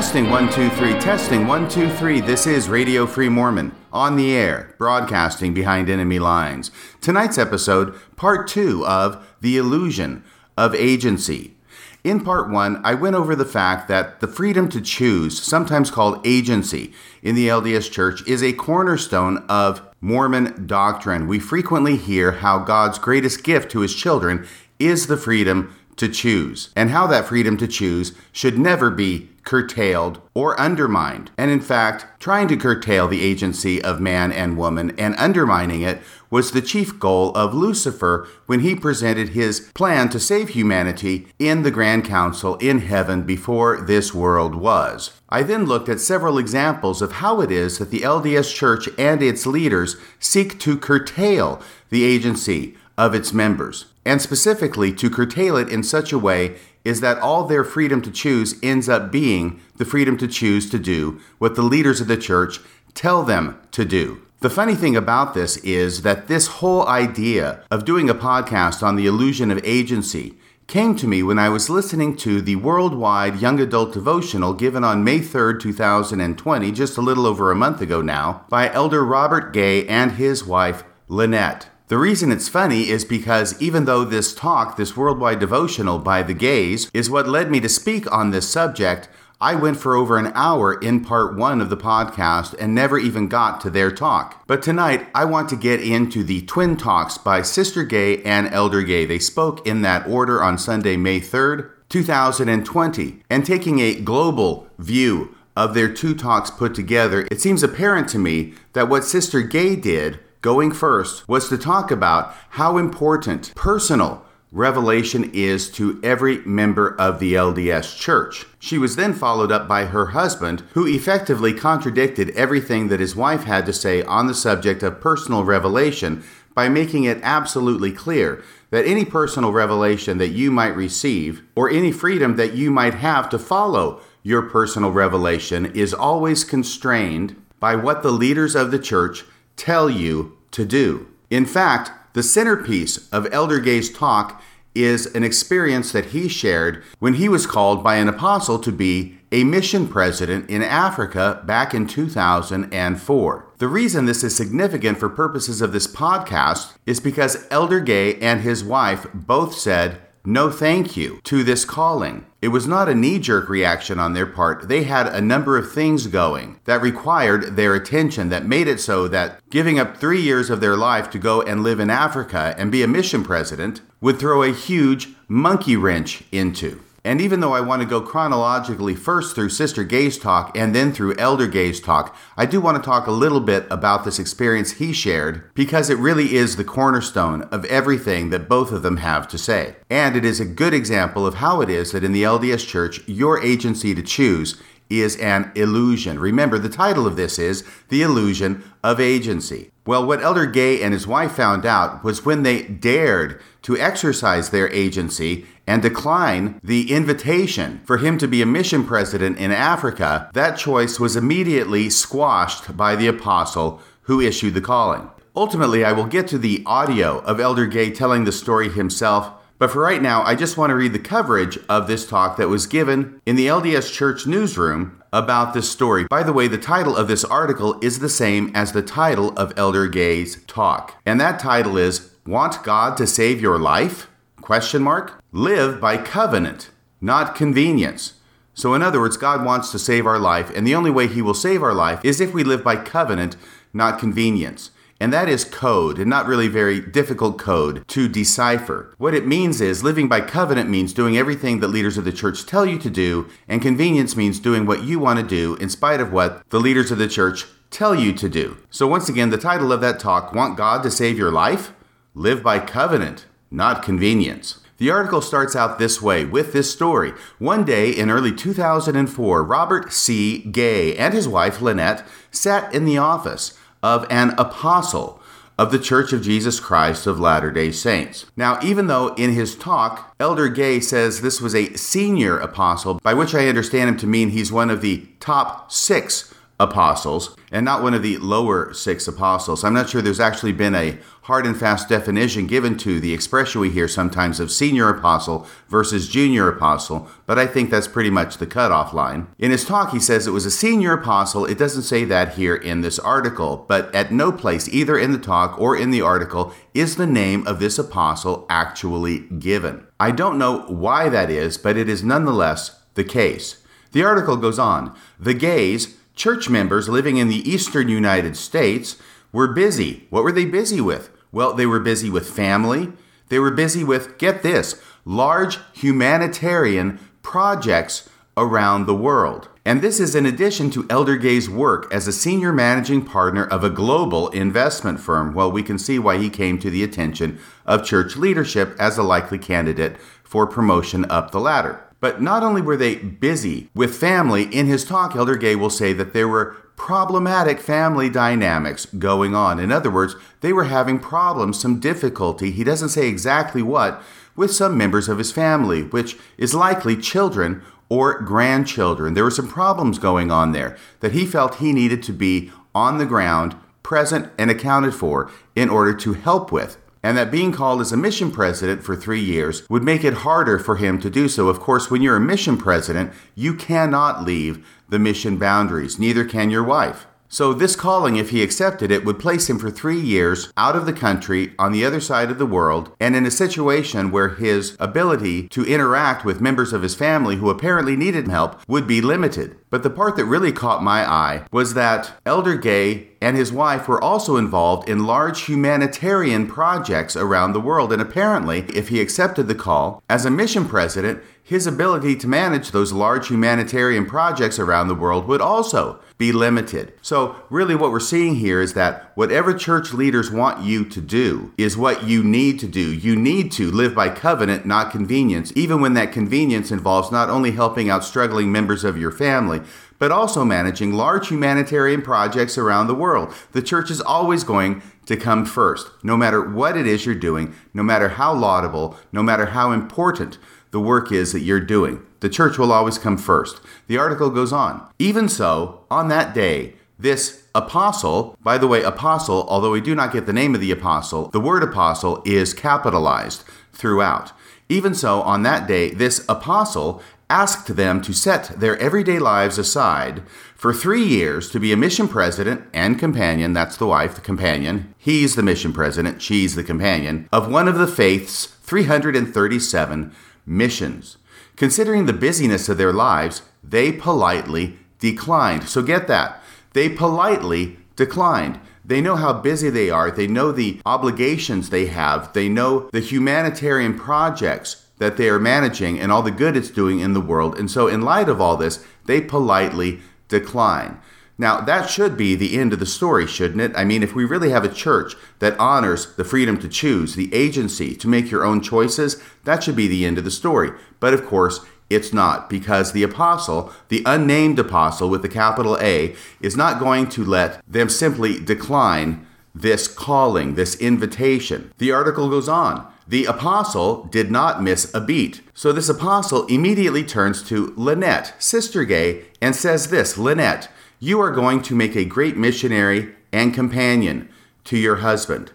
Testing one, two, three, testing one, two, three. This is Radio Free Mormon on the air, broadcasting behind enemy lines. Tonight's episode, part two of The Illusion of Agency. In part one, I went over the fact that the freedom to choose, sometimes called agency, in the LDS Church is a cornerstone of Mormon doctrine. We frequently hear how God's greatest gift to his children is the freedom to choose, and how that freedom to choose should never be curtailed or undermined. And in fact, trying to curtail the agency of man and woman and undermining it was the chief goal of Lucifer when he presented his plan to save humanity in the Grand Council in heaven before this world was. I then looked at several examples of how it is that the LDS Church and its leaders seek to curtail the agency of its members, and specifically to curtail it in such a way is that all their freedom to choose ends up being the freedom to choose to do what the leaders of the church tell them to do. The funny thing about this is that this whole idea of doing a podcast on the illusion of agency came to me when I was listening to the worldwide young adult devotional given on May 3rd, 2020, just a little over a month ago now, by Elder Robert Gay and his wife, Lynette. The reason it's funny is because even though this talk, this worldwide devotional by the gays, is what led me to speak on this subject, I went for over an hour in part one of the podcast and never even got to their talk. But tonight, I want to get into the twin talks by Sister Gay and Elder Gay. They spoke in that order on Sunday, May 3rd, 2020. And taking a global view of their two talks put together, it seems apparent to me that what Sister Gay did going first was to talk about how important personal revelation is to every member of the LDS Church. She was then followed up by her husband, who effectively contradicted everything that his wife had to say on the subject of personal revelation by making it absolutely clear that any personal revelation that you might receive, or any freedom that you might have to follow your personal revelation, is always constrained by what the leaders of the church tell you to do. In fact, the centerpiece of Elder Gay's talk is an experience that he shared when he was called by an apostle to be a mission president in Africa back in 2004. The reason this is significant for purposes of this podcast is because Elder Gay and his wife both said, no thank you to this calling. It was not a knee jerk reaction on their part. They had a number of things going that required their attention, that made it so that giving up three years of their life to go and live in Africa and be a mission president would throw a huge monkey wrench into. And even though I want to go chronologically first through Sister Gay's talk and then through Elder Gay's talk, I do want to talk a little bit about this experience he shared because it really is the cornerstone of everything that both of them have to say. And it is a good example of how it is that in the LDS Church, your agency to choose is an illusion. Remember, the title of this is The Illusion of Agency. Well, what Elder Gay and his wife found out was when they dared to exercise their agency and decline the invitation for him to be a mission president in Africa, that choice was immediately squashed by the apostle who issued the calling. Ultimately, I will get to the audio of Elder Gay telling the story himself but for right now, I just want to read the coverage of this talk that was given in the LDS Church newsroom about this story. By the way, the title of this article is the same as the title of Elder Gay's talk. And that title is Want God to Save Your Life? Question mark. Live by covenant, not convenience. So in other words, God wants to save our life, and the only way he will save our life is if we live by covenant, not convenience and that is code, and not really very difficult code to decipher. What it means is living by covenant means doing everything that leaders of the church tell you to do, and convenience means doing what you want to do in spite of what the leaders of the church tell you to do. So, once again, the title of that talk Want God to Save Your Life? Live by covenant, not convenience. The article starts out this way with this story. One day in early 2004, Robert C. Gay and his wife Lynette sat in the office of an apostle of the Church of Jesus Christ of Latter day Saints. Now, even though in his talk, Elder Gay says this was a senior apostle, by which I understand him to mean he's one of the top six apostles and not one of the lower six apostles. I'm not sure there's actually been a hard and fast definition given to the expression we hear sometimes of senior apostle versus junior apostle, but I think that's pretty much the cutoff line. In his talk, he says it was a senior apostle. It doesn't say that here in this article, but at no place, either in the talk or in the article, is the name of this apostle actually given. I don't know why that is, but it is nonetheless the case. The article goes on. The gays, church members living in the eastern United States, were busy. What were they busy with? Well, they were busy with family. They were busy with, get this, large humanitarian projects around the world. And this is in addition to Elder Gay's work as a senior managing partner of a global investment firm. Well, we can see why he came to the attention of church leadership as a likely candidate for promotion up the ladder. But not only were they busy with family, in his talk, Elder Gay will say that there were problematic family dynamics going on. In other words, they were having problems, some difficulty, he doesn't say exactly what, with some members of his family, which is likely children or grandchildren. There were some problems going on there that he felt he needed to be on the ground, present, and accounted for in order to help with and that being called as a mission president for three years would make it harder for him to do so. Of course, when you're a mission president, you cannot leave the mission boundaries, neither can your wife. So, this calling, if he accepted it, would place him for three years out of the country on the other side of the world and in a situation where his ability to interact with members of his family who apparently needed help would be limited. But the part that really caught my eye was that Elder Gay and his wife were also involved in large humanitarian projects around the world. And apparently, if he accepted the call, as a mission president, his ability to manage those large humanitarian projects around the world would also be limited. So, really, what we're seeing here is that whatever church leaders want you to do is what you need to do. You need to live by covenant, not convenience, even when that convenience involves not only helping out struggling members of your family, but also managing large humanitarian projects around the world. The church is always going to come first, no matter what it is you're doing, no matter how laudable, no matter how important the work is that you're doing. The church will always come first. The article goes on. Even so, on that day, this apostle, by the way, apostle, although we do not get the name of the apostle, the word apostle is capitalized throughout. Even so, on that day, this apostle asked them to set their everyday lives aside for three years to be a mission president and companion that's the wife, the companion. He's the mission president, she's the companion of one of the faith's 337 missions. Considering the busyness of their lives, they politely declined. So get that. They politely declined. They know how busy they are. They know the obligations they have. They know the humanitarian projects that they are managing and all the good it's doing in the world. And so, in light of all this, they politely decline. Now, that should be the end of the story, shouldn't it? I mean, if we really have a church that honors the freedom to choose, the agency to make your own choices, that should be the end of the story. But of course, it's not, because the apostle, the unnamed apostle with the capital A, is not going to let them simply decline this calling, this invitation. The article goes on. The apostle did not miss a beat. So this apostle immediately turns to Lynette, Sister Gay, and says this Lynette, you are going to make a great missionary and companion to your husband.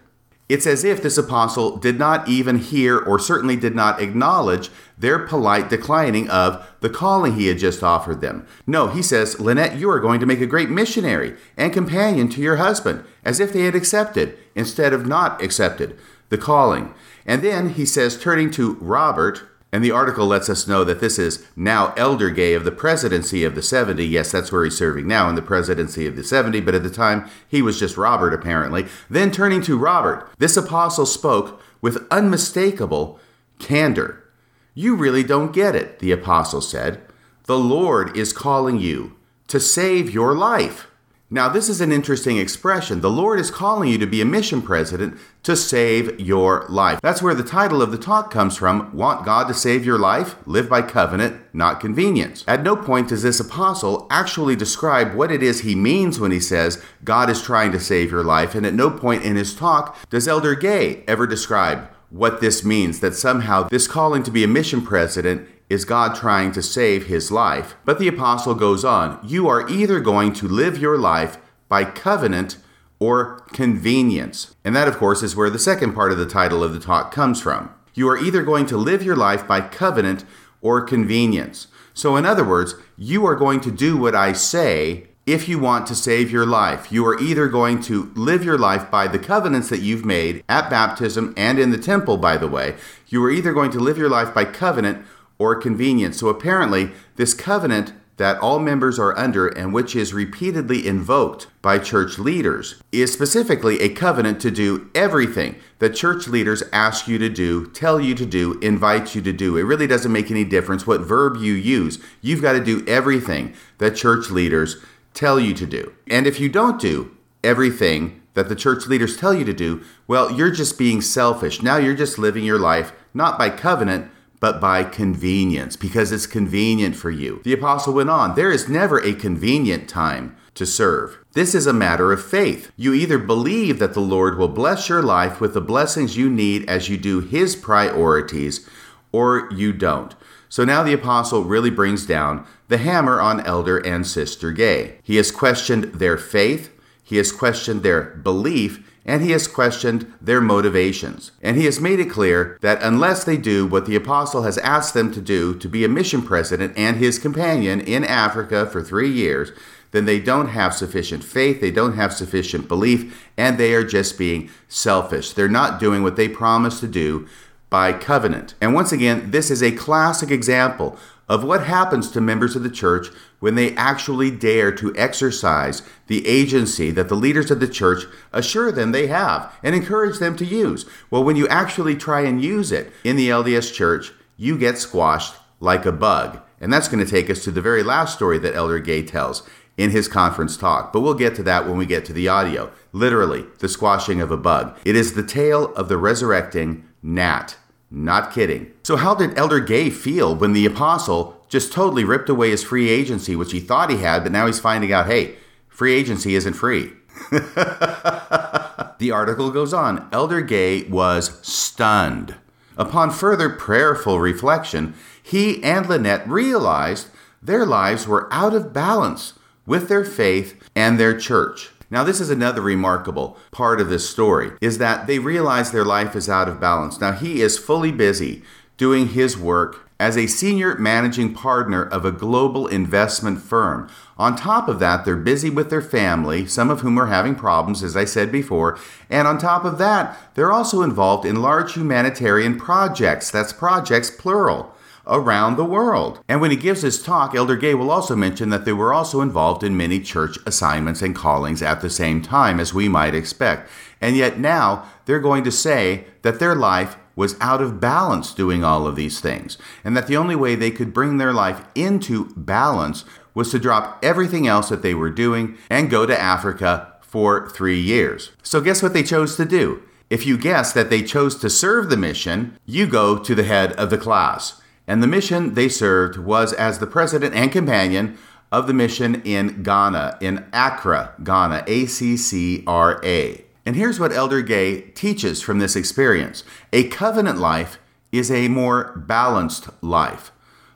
It's as if this apostle did not even hear or certainly did not acknowledge their polite declining of the calling he had just offered them. No, he says, Lynette, you are going to make a great missionary and companion to your husband, as if they had accepted instead of not accepted the calling. And then he says, turning to Robert, and the article lets us know that this is now Elder Gay of the presidency of the 70. Yes, that's where he's serving now in the presidency of the 70, but at the time he was just Robert, apparently. Then turning to Robert, this apostle spoke with unmistakable candor. You really don't get it, the apostle said. The Lord is calling you to save your life. Now, this is an interesting expression. The Lord is calling you to be a mission president to save your life. That's where the title of the talk comes from. Want God to save your life? Live by covenant, not convenience. At no point does this apostle actually describe what it is he means when he says God is trying to save your life. And at no point in his talk does Elder Gay ever describe what this means that somehow this calling to be a mission president is God trying to save his life. But the apostle goes on You are either going to live your life by covenant or convenience. And that, of course, is where the second part of the title of the talk comes from. You are either going to live your life by covenant or convenience. So, in other words, you are going to do what I say if you want to save your life. You are either going to live your life by the covenants that you've made at baptism and in the temple, by the way. You are either going to live your life by covenant or convenience. So, apparently, this covenant that all members are under and which is repeatedly invoked by church leaders is specifically a covenant to do everything that church leaders ask you to do, tell you to do, invite you to do. It really doesn't make any difference what verb you use. You've got to do everything that church leaders tell you to do. And if you don't do everything that the church leaders tell you to do, well, you're just being selfish. Now you're just living your life not by covenant, but by convenience, because it's convenient for you. The apostle went on, there is never a convenient time to serve. This is a matter of faith. You either believe that the Lord will bless your life with the blessings you need as you do his priorities, or you don't. So now the apostle really brings down the hammer on Elder and Sister Gay. He has questioned their faith, he has questioned their belief, and he has questioned their motivations. And he has made it clear that unless they do what the apostle has asked them to do to be a mission president and his companion in Africa for three years, then they don't have sufficient faith, they don't have sufficient belief, and they are just being selfish. They're not doing what they promised to do by covenant. And once again, this is a classic example of what happens to members of the church when they actually dare to exercise the agency that the leaders of the church assure them they have and encourage them to use. Well, when you actually try and use it in the LDS church, you get squashed like a bug. And that's going to take us to the very last story that Elder Gay tells in his conference talk. But we'll get to that when we get to the audio. Literally, the squashing of a bug. It is the tale of the resurrecting gnat. Not kidding. So, how did Elder Gay feel when the apostle just totally ripped away his free agency, which he thought he had, but now he's finding out hey, free agency isn't free? the article goes on Elder Gay was stunned. Upon further prayerful reflection, he and Lynette realized their lives were out of balance with their faith and their church. Now, this is another remarkable part of this story is that they realize their life is out of balance. Now, he is fully busy doing his work as a senior managing partner of a global investment firm. On top of that, they're busy with their family, some of whom are having problems, as I said before. And on top of that, they're also involved in large humanitarian projects. That's projects plural around the world. And when he gives his talk, Elder Gay will also mention that they were also involved in many church assignments and callings at the same time, as we might expect. And yet now they're going to say that their life was out of balance doing all of these things, and that the only way they could bring their life into balance was to drop everything else that they were doing and go to Africa for three years. So, guess what they chose to do? If you guess that they chose to serve the mission, you go to the head of the class and the mission they served was as the president and companion of the mission in Ghana, in Accra, Ghana, A C C R A. And here's what Elder Gay teaches from this experience a covenant life is a more balanced life,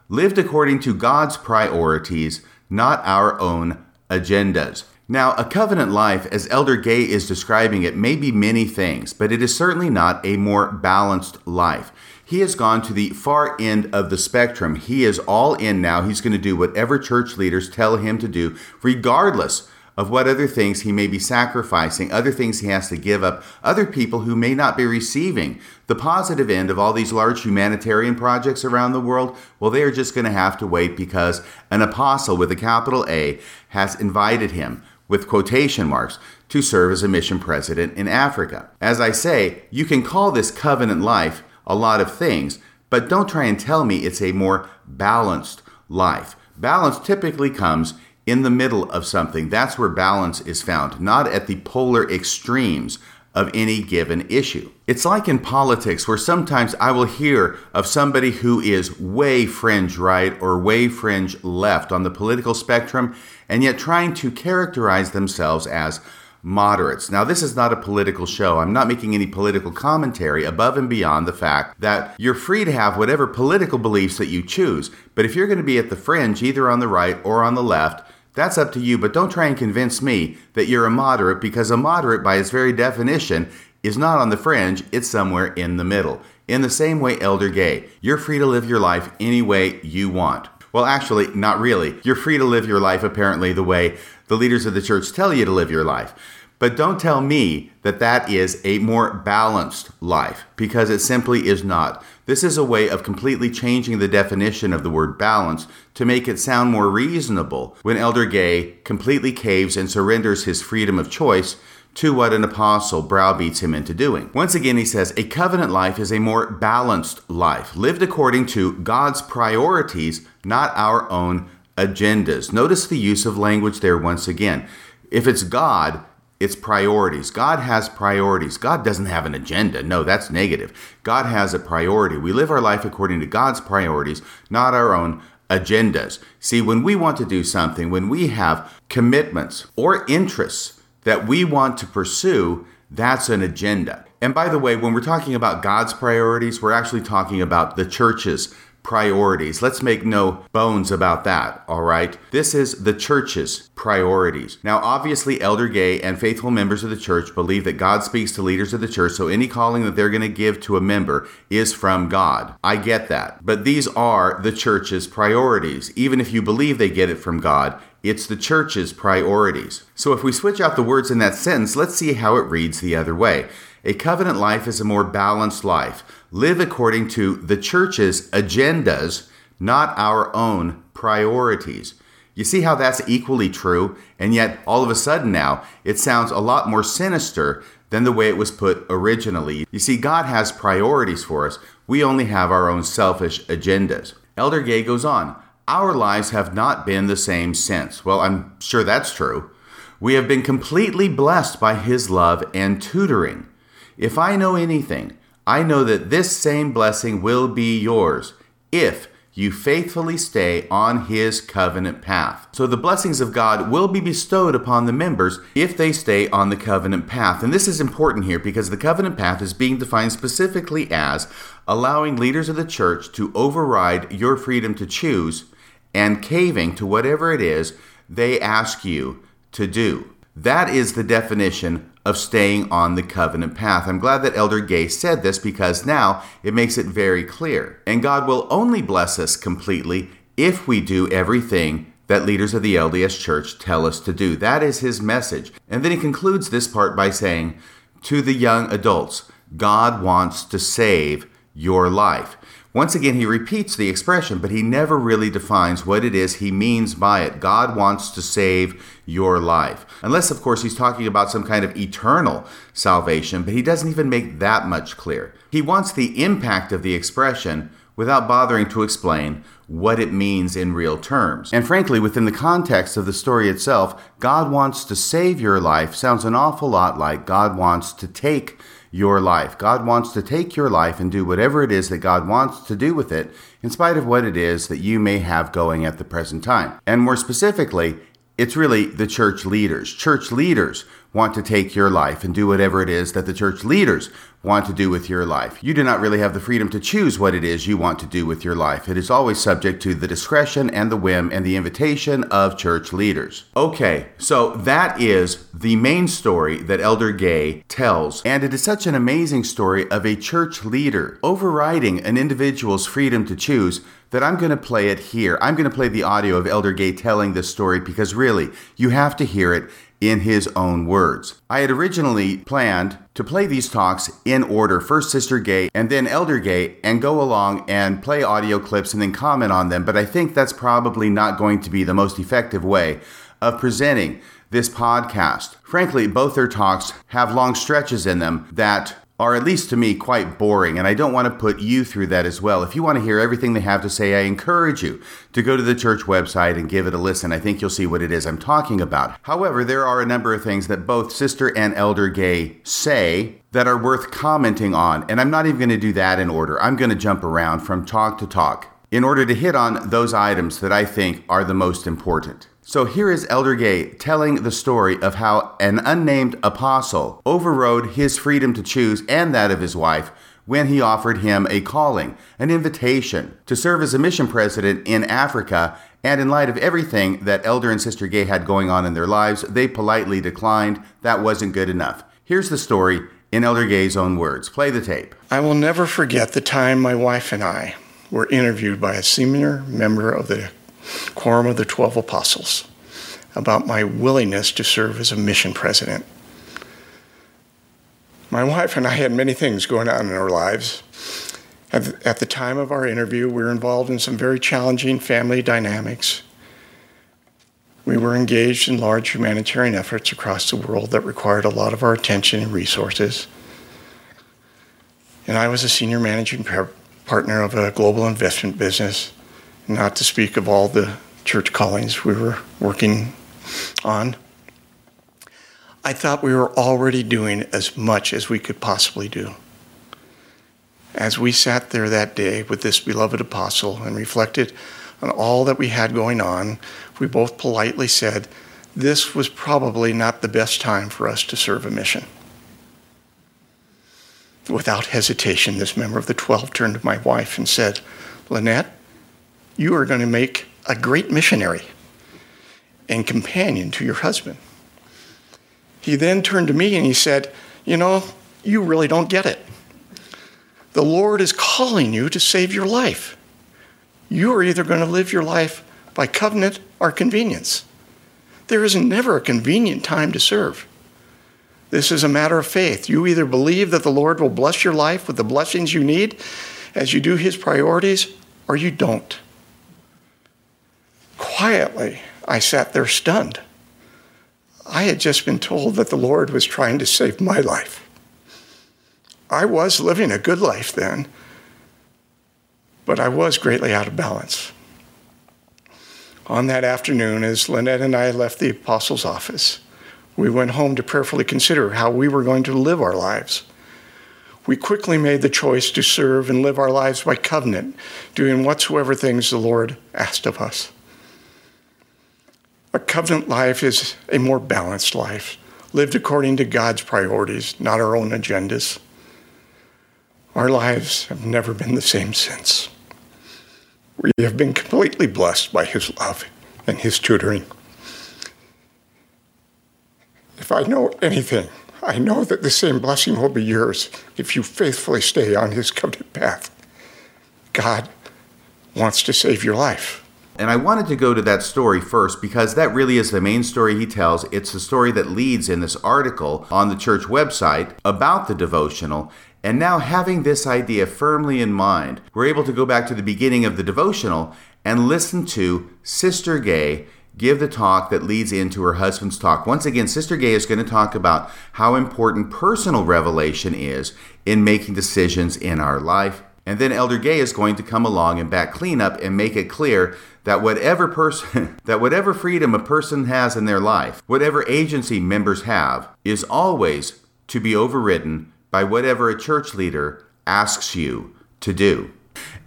lived according to God's priorities, not our own agendas. Now, a covenant life, as Elder Gay is describing it, may be many things, but it is certainly not a more balanced life. He has gone to the far end of the spectrum. He is all in now. He's going to do whatever church leaders tell him to do, regardless of what other things he may be sacrificing, other things he has to give up, other people who may not be receiving the positive end of all these large humanitarian projects around the world. Well, they are just going to have to wait because an apostle with a capital A has invited him with quotation marks to serve as a mission president in Africa. As I say, you can call this covenant life a lot of things, but don't try and tell me it's a more balanced life. Balance typically comes in the middle of something. That's where balance is found, not at the polar extremes of any given issue. It's like in politics, where sometimes I will hear of somebody who is way fringe right or way fringe left on the political spectrum, and yet trying to characterize themselves as moderates. Now, this is not a political show. I'm not making any political commentary above and beyond the fact that you're free to have whatever political beliefs that you choose. But if you're going to be at the fringe, either on the right or on the left, that's up to you, but don't try and convince me that you're a moderate because a moderate, by its very definition, is not on the fringe, it's somewhere in the middle. In the same way, Elder Gay, you're free to live your life any way you want. Well, actually, not really. You're free to live your life apparently the way the leaders of the church tell you to live your life. But don't tell me that that is a more balanced life, because it simply is not. This is a way of completely changing the definition of the word balance to make it sound more reasonable when Elder Gay completely caves and surrenders his freedom of choice to what an apostle browbeats him into doing. Once again, he says, A covenant life is a more balanced life, lived according to God's priorities, not our own agendas. Notice the use of language there once again. If it's God, it's priorities. God has priorities. God doesn't have an agenda. No, that's negative. God has a priority. We live our life according to God's priorities, not our own agendas. See, when we want to do something, when we have commitments or interests that we want to pursue, that's an agenda. And by the way, when we're talking about God's priorities, we're actually talking about the church's priorities. Let's make no bones about that, all right? This is the church's priorities. Now, obviously, Elder Gay and faithful members of the church believe that God speaks to leaders of the church, so any calling that they're going to give to a member is from God. I get that. But these are the church's priorities. Even if you believe they get it from God, it's the church's priorities. So if we switch out the words in that sentence, let's see how it reads the other way. A covenant life is a more balanced life. Live according to the church's agendas, not our own priorities. You see how that's equally true? And yet, all of a sudden now, it sounds a lot more sinister than the way it was put originally. You see, God has priorities for us. We only have our own selfish agendas. Elder Gay goes on Our lives have not been the same since. Well, I'm sure that's true. We have been completely blessed by His love and tutoring. If I know anything, I know that this same blessing will be yours if you faithfully stay on his covenant path. So the blessings of God will be bestowed upon the members if they stay on the covenant path. And this is important here because the covenant path is being defined specifically as allowing leaders of the church to override your freedom to choose and caving to whatever it is they ask you to do. That is the definition of staying on the covenant path. I'm glad that Elder Gay said this because now it makes it very clear. And God will only bless us completely if we do everything that leaders of the LDS Church tell us to do. That is his message. And then he concludes this part by saying, To the young adults, God wants to save your life. Once again, he repeats the expression, but he never really defines what it is he means by it. God wants to save your life. Unless, of course, he's talking about some kind of eternal salvation, but he doesn't even make that much clear. He wants the impact of the expression without bothering to explain what it means in real terms. And frankly, within the context of the story itself, God wants to save your life sounds an awful lot like God wants to take your life. God wants to take your life and do whatever it is that God wants to do with it, in spite of what it is that you may have going at the present time. And more specifically, it's really the church leaders. Church leaders want to take your life and do whatever it is that the church leaders want to do with your life. You do not really have the freedom to choose what it is you want to do with your life. It is always subject to the discretion and the whim and the invitation of church leaders. Okay, so that is the main story that Elder Gay tells, and it is such an amazing story of a church leader overriding an individual's freedom to choose that I'm going to play it here. I'm going to play the audio of Elder Gay telling this story because really, you have to hear it in his own words. I had originally planned to play these talks in order first Sister Gay and then Elder Gay and go along and play audio clips and then comment on them, but I think that's probably not going to be the most effective way of presenting this podcast. Frankly, both their talks have long stretches in them that are, at least to me, quite boring, and I don't want to put you through that as well. If you want to hear everything they have to say, I encourage you to go to the church website and give it a listen. I think you'll see what it is I'm talking about. However, there are a number of things that both Sister and Elder Gay say that are worth commenting on, and I'm not even going to do that in order. I'm going to jump around from talk to talk in order to hit on those items that I think are the most important. So here is Elder Gay telling the story of how an unnamed apostle overrode his freedom to choose and that of his wife when he offered him a calling, an invitation to serve as a mission president in Africa. And in light of everything that Elder and Sister Gay had going on in their lives, they politely declined. That wasn't good enough. Here's the story in Elder Gay's own words. Play the tape. I will never forget the time my wife and I were interviewed by a senior member of the Quorum of the Twelve Apostles about my willingness to serve as a mission president. My wife and I had many things going on in our lives. At, the time of our interview, we were involved in some very challenging family dynamics. We were engaged in large humanitarian efforts across the world that required a lot of our attention and resources. And I was a senior managing partner of a global investment business, not to speak of all the church callings we were working on. I thought we were already doing as much as we could possibly do. As we sat there that day with this beloved apostle and reflected on all that we had going on, we both politely said, This was probably not the best time for us to serve a mission. Without hesitation, this member of the Twelve turned to my wife and said, Lynette, you are going to make a great missionary and companion to your husband. He then turned to me and he said, You know, you really don't get it. The Lord is calling you to save your life. You are either going to live your life by covenant or convenience. There is never a convenient time to serve. This is a matter of faith. You either believe that the Lord will bless your life with the blessings you need as you do His priorities, or you don't. Quietly, I sat there stunned. I had just been told that the Lord was trying to save my life. I was living a good life then, but I was greatly out of balance. On that afternoon, as Lynette and I left the apostles' office, we went home to prayerfully consider how we were going to live our lives. We quickly made the choice to serve and live our lives by covenant, doing whatsoever things the Lord asked of us. A covenant life is a more balanced life, lived according to God's priorities, not our own agendas. Our lives have never been the same since. We have been completely blessed by His love and His tutoring. If I know anything, I know that the same blessing will be yours if you faithfully stay on His covenant path. God wants to save your life. And I wanted to go to that story first because that really is the main story he tells. It's the story that leads in this article on the church website about the devotional. And now, having this idea firmly in mind, we're able to go back to the beginning of the devotional and listen to Sister Gay give the talk that leads into her husband's talk. Once again, Sister Gay is going to talk about how important personal revelation is in making decisions in our life. And then Elder Gay is going to come along and back clean up and make it clear that whatever person that whatever freedom a person has in their life, whatever agency members have, is always to be overridden by whatever a church leader asks you to do.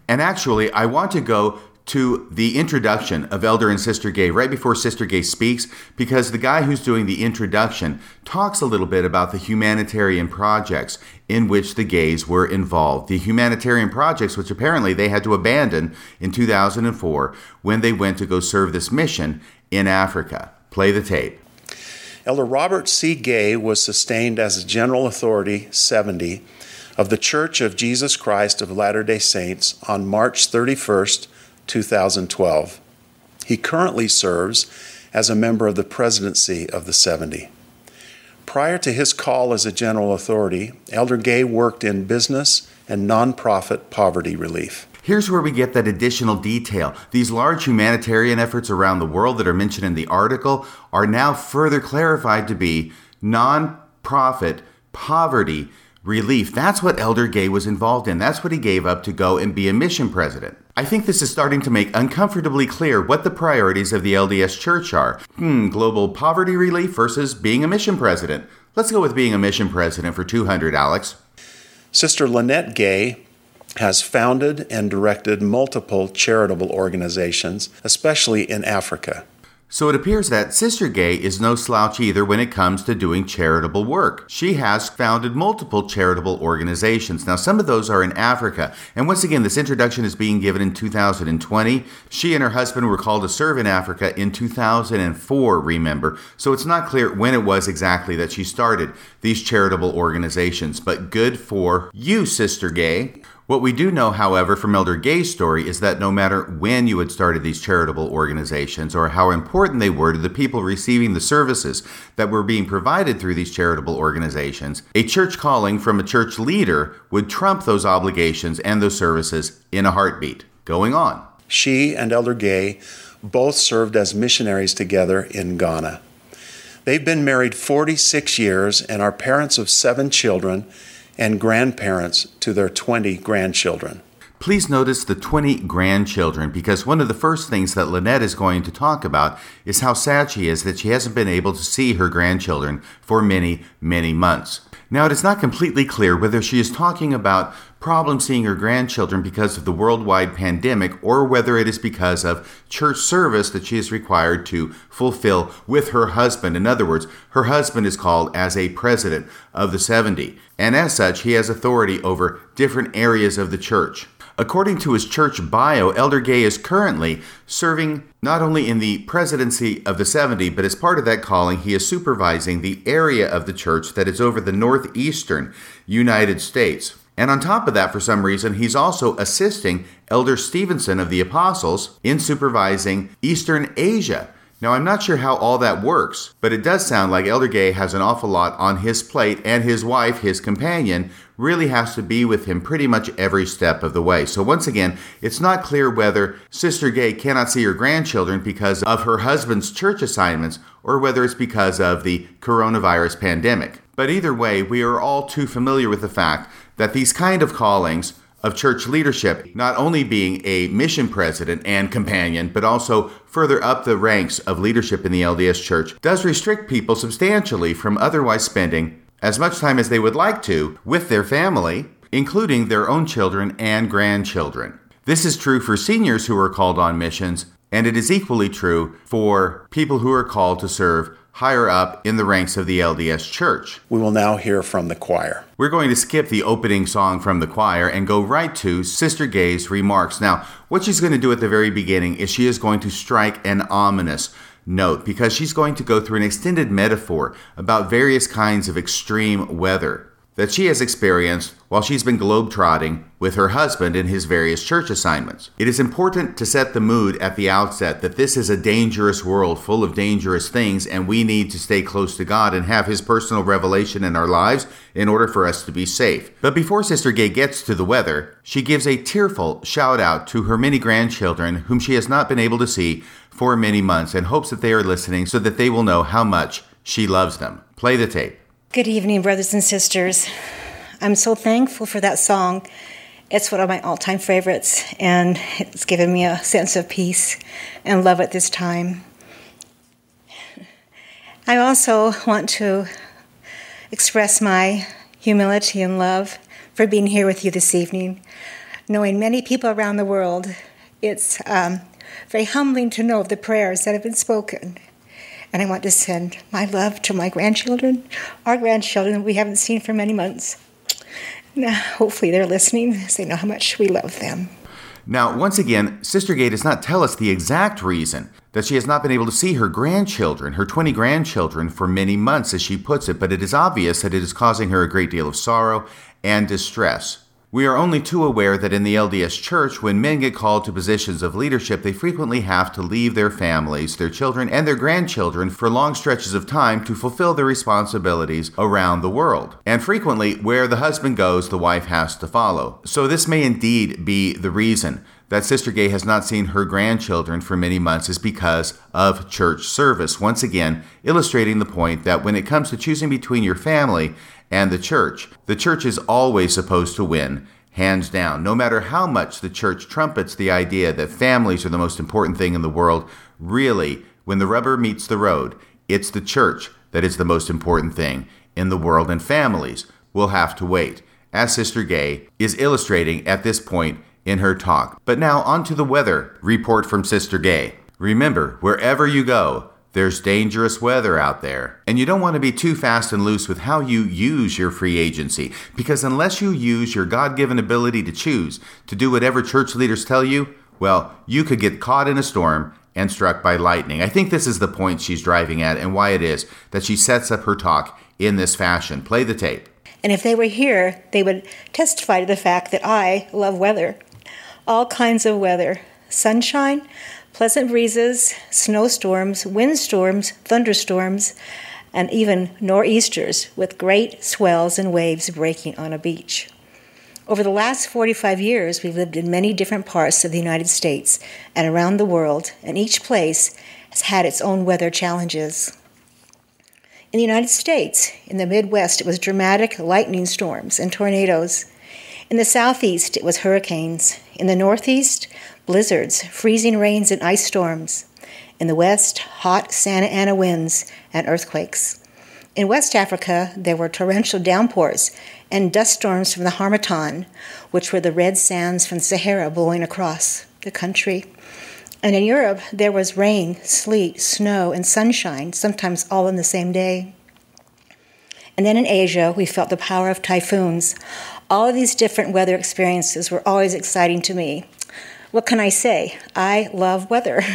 And actually, I want to go to the introduction of Elder and Sister Gay right before Sister Gay speaks, because the guy who's doing the introduction talks a little bit about the humanitarian projects in which the gays were involved. The humanitarian projects, which apparently they had to abandon in 2004 when they went to go serve this mission in Africa. Play the tape. Elder Robert C. Gay was sustained as a general authority 70 of the Church of Jesus Christ of Latter day Saints on March 31st, 2012. He currently serves as a member of the presidency of the 70. Prior to his call as a general authority, Elder Gay worked in business and nonprofit poverty relief. Here's where we get that additional detail. These large humanitarian efforts around the world that are mentioned in the article are now further clarified to be nonprofit poverty relief. That's what Elder Gay was involved in. That's what he gave up to go and be a mission president. I think this is starting to make uncomfortably clear what the priorities of the LDS Church are. Hmm, global poverty relief versus being a mission president. Let's go with being a mission president for 200, Alex. Sister Lynette Gay has founded and directed multiple charitable organizations, especially in Africa. So it appears that Sister Gay is no slouch either when it comes to doing charitable work. She has founded multiple charitable organizations. Now, some of those are in Africa. And once again, this introduction is being given in 2020. She and her husband were called to serve in Africa in 2004, remember. So it's not clear when it was exactly that she started these charitable organizations. But good for you, Sister Gay. What we do know, however, from Elder Gay's story is that no matter when you had started these charitable organizations or how important they were to the people receiving the services that were being provided through these charitable organizations, a church calling from a church leader would trump those obligations and those services in a heartbeat. Going on. She and Elder Gay both served as missionaries together in Ghana. They've been married 46 years and are parents of seven children and grandparents to their 20 grandchildren. Please notice the 20 grandchildren because one of the first things that Lynette is going to talk about is how sad she is that she hasn't been able to see her grandchildren for many, many months. Now, it is not completely clear whether she is talking about problems seeing her grandchildren because of the worldwide pandemic or whether it is because of church service that she is required to fulfill with her husband. In other words, her husband is called as a president of the 70, and as such, he has authority over different areas of the church. According to his church bio, Elder Gay is currently serving not only in the presidency of the 70, but as part of that calling, he is supervising the area of the church that is over the northeastern United States. And on top of that, for some reason, he's also assisting Elder Stevenson of the Apostles in supervising Eastern Asia. Now, I'm not sure how all that works, but it does sound like Elder Gay has an awful lot on his plate, and his wife, his companion, really has to be with him pretty much every step of the way. So, once again, it's not clear whether Sister Gay cannot see her grandchildren because of her husband's church assignments or whether it's because of the coronavirus pandemic. But either way, we are all too familiar with the fact that these kind of callings of church leadership, not only being a mission president and companion, but also further up the ranks of leadership in the LDS Church, does restrict people substantially from otherwise spending as much time as they would like to with their family, including their own children and grandchildren. This is true for seniors who are called on missions, and it is equally true for people who are called to serve higher up in the ranks of the LDS Church. We will now hear from the choir. We're going to skip the opening song from the choir and go right to Sister Gay's remarks. Now, what she's going to do at the very beginning is she is going to strike an ominous note because she's going to go through an extended metaphor about various kinds of extreme weather that she has experienced while she's been globetrotting with her husband in his various church assignments. It is important to set the mood at the outset that this is a dangerous world full of dangerous things, and we need to stay close to God and have His personal revelation in our lives in order for us to be safe. But before Sister Gay gets to the weather, she gives a tearful shout out to her many grandchildren whom she has not been able to see for many months and hopes that they are listening so that they will know how much she loves them. Play the tape. Good evening, brothers and sisters. I'm so thankful for that song. It's one of my all time favorites, and it's given me a sense of peace and love at this time. I also want to express my humility and love for being here with you this evening. Knowing many people around the world, it's um, very humbling to know of the prayers that have been spoken and I want to send my love to my grandchildren, our grandchildren we haven't seen for many months. Now, hopefully, they're listening as they know how much we love them. Now, once again, Sister Gay does not tell us the exact reason that she has not been able to see her grandchildren, her 20 grandchildren, for many months, as she puts it, but it is obvious that it is causing her a great deal of sorrow and distress. We are only too aware that in the LDS Church, when men get called to positions of leadership, they frequently have to leave their families, their children, and their grandchildren for long stretches of time to fulfill their responsibilities around the world. And frequently, where the husband goes, the wife has to follow. So, this may indeed be the reason that Sister Gay has not seen her grandchildren for many months is because of church service. Once again, illustrating the point that when it comes to choosing between your family and the church. The church is always supposed to win, hands down. No matter how much the church trumpets the idea that families are the most important thing in the world, really, when the rubber meets the road, it's the church that is the most important thing in the world, and families will have to wait, as Sister Gay is illustrating at this point in her talk. But now on to the weather report from Sister Gay. Remember, wherever you go, there's dangerous weather out there. And you don't want to be too fast and loose with how you use your free agency, because unless you use your God given ability to choose to do whatever church leaders tell you, well, you could get caught in a storm and struck by lightning. I think this is the point she's driving at and why it is that she sets up her talk in this fashion. Play the tape. And if they were here, they would testify to the fact that I love weather. All kinds of weather sunshine, pleasant breezes, snowstorms, windstorms, thunderstorms, and even nor'easters with great swells and waves breaking on a beach. Over the last 45 years, we've lived in many different parts of the United States and around the world, and each place has had its own weather challenges. In the United States, in the Midwest, it was dramatic lightning storms and tornadoes. In the Southeast, it was hurricanes. In the Northeast, blizzards, freezing rains, and ice storms. In the West, hot Santa Ana winds and earthquakes. In West Africa, there were torrential downpours and dust storms from the Harmattan, which were the red sands from Sahara blowing across the country. And in Europe, there was rain, sleet, snow, and sunshine, sometimes all in the same day. And then in Asia, we felt the power of typhoons. All of these different weather experiences were always exciting to me. What can I say? I love weather.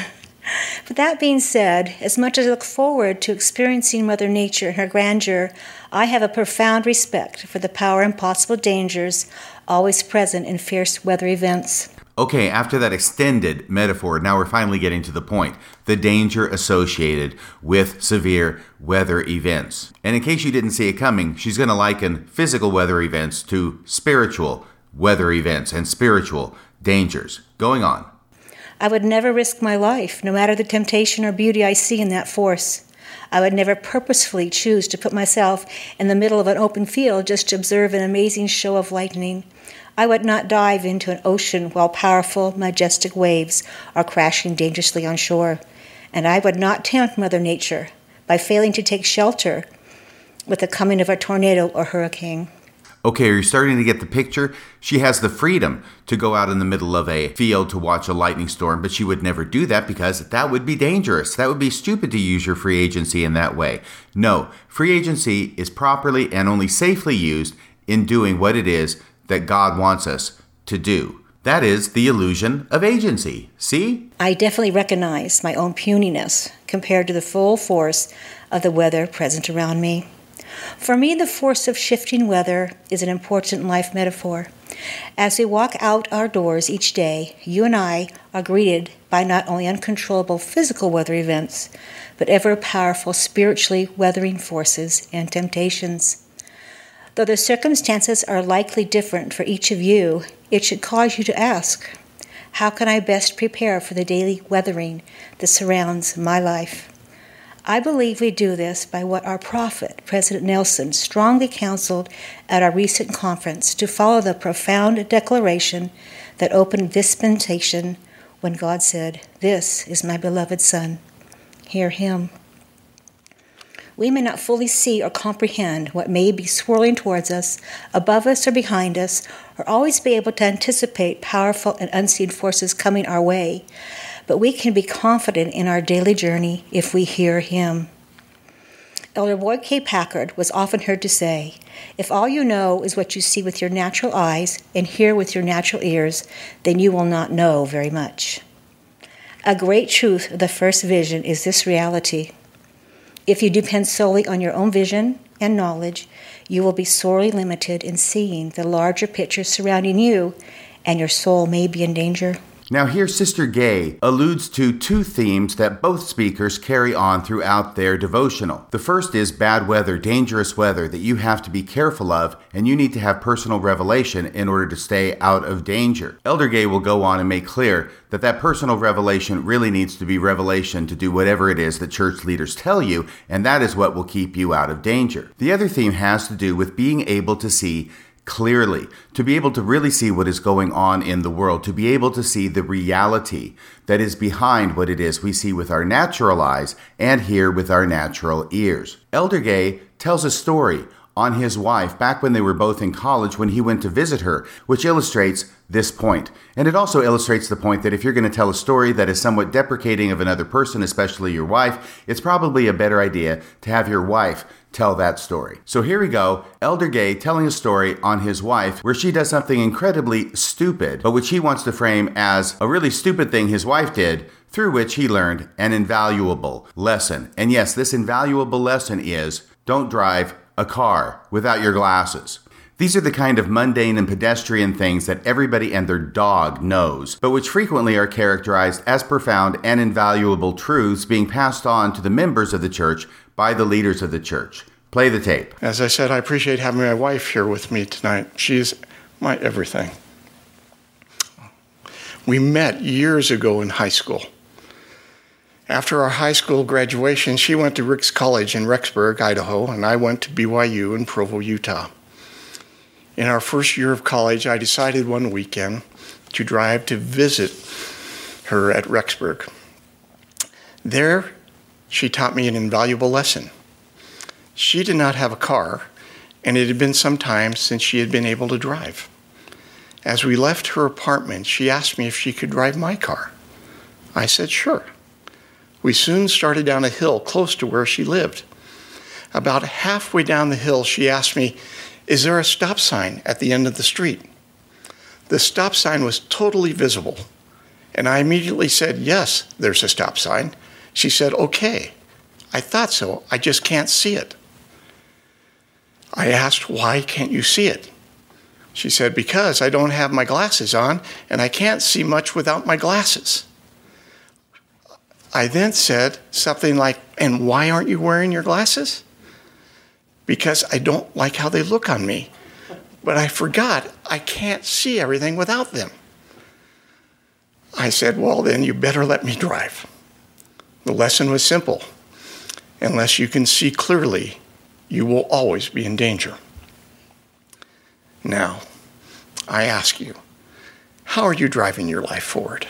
But that being said, as much as I look forward to experiencing Mother Nature and her grandeur, I have a profound respect for the power and possible dangers always present in fierce weather events. Okay, after that extended metaphor, now we're finally getting to the point the danger associated with severe weather events. And in case you didn't see it coming, she's going to liken physical weather events to spiritual weather events and spiritual dangers. Going on. I would never risk my life, no matter the temptation or beauty I see in that force. I would never purposefully choose to put myself in the middle of an open field just to observe an amazing show of lightning. I would not dive into an ocean while powerful, majestic waves are crashing dangerously on shore. And I would not tempt Mother Nature by failing to take shelter with the coming of a tornado or hurricane. Okay, are you starting to get the picture? She has the freedom to go out in the middle of a field to watch a lightning storm, but she would never do that because that would be dangerous. That would be stupid to use your free agency in that way. No, free agency is properly and only safely used in doing what it is that God wants us to do. That is the illusion of agency. See? I definitely recognize my own puniness compared to the full force of the weather present around me. For me, the force of shifting weather is an important life metaphor. As we walk out our doors each day, you and I are greeted by not only uncontrollable physical weather events, but ever powerful spiritually weathering forces and temptations. Though the circumstances are likely different for each of you, it should cause you to ask How can I best prepare for the daily weathering that surrounds my life? I believe we do this by what our prophet, President Nelson, strongly counseled at our recent conference to follow the profound declaration that opened this dispensation when God said, This is my beloved Son. Hear him. We may not fully see or comprehend what may be swirling towards us, above us or behind us, or always be able to anticipate powerful and unseen forces coming our way but we can be confident in our daily journey if we hear Him. Elder Boyd K. Packer was often heard to say, If all you know is what you see with your natural eyes and hear with your natural ears, then you will not know very much. A great truth of the first vision is this reality. If you depend solely on your own vision and knowledge, you will be sorely limited in seeing the larger picture surrounding you, and your soul may be in danger. Now, here Sister Gay alludes to two themes that both speakers carry on throughout their devotional. The first is bad weather, dangerous weather that you have to be careful of, and you need to have personal revelation in order to stay out of danger. Elder Gay will go on and make clear that that personal revelation really needs to be revelation to do whatever it is that church leaders tell you, and that is what will keep you out of danger. The other theme has to do with being able to see clearly, to be able to really see what is going on in the world, to be able to see the reality that is behind what it is we see with our natural eyes and hear with our natural ears. Elder Gay tells a story on his wife back when they were both in college when he went to visit her, which illustrates this point. And it also illustrates the point that if you're going to tell a story that is somewhat deprecating of another person, especially your wife, it's probably a better idea to have your wife tell that story. So here we go Elder Gay telling a story on his wife where she does something incredibly stupid, but which he wants to frame as a really stupid thing his wife did through which he learned an invaluable lesson. And yes, this invaluable lesson is don't drive a car without your glasses. These are the kind of mundane and pedestrian things that everybody and their dog knows, but which frequently are characterized as profound and invaluable truths being passed on to the members of the church by the leaders of the church. Play the tape. As I said, I appreciate having my wife here with me tonight. She's my everything. We met years ago in high school. After our high school graduation, she went to Ricks College in Rexburg, Idaho, and I went to BYU in Provo, Utah. In our first year of college, I decided one weekend to drive to visit her at Rexburg. There, she taught me an invaluable lesson. She did not have a car, and it had been some time since she had been able to drive. As we left her apartment, she asked me if she could drive my car. I said, sure. We soon started down a hill close to where she lived. About halfway down the hill, she asked me, Is there a stop sign at the end of the street? The stop sign was totally visible, and I immediately said, Yes, there's a stop sign. She said, Okay. I thought so, I just can't see it. I asked, Why can't you see it? She said, Because I don't have my glasses on, and I can't see much without my glasses. I then said something like, And why aren't you wearing your glasses? Because I don't like how they look on me. But I forgot I can't see everything without them. I said, Well, then you better let me drive. The lesson was simple. Unless you can see clearly, you will always be in danger. Now, I ask you, how are you driving your life forward?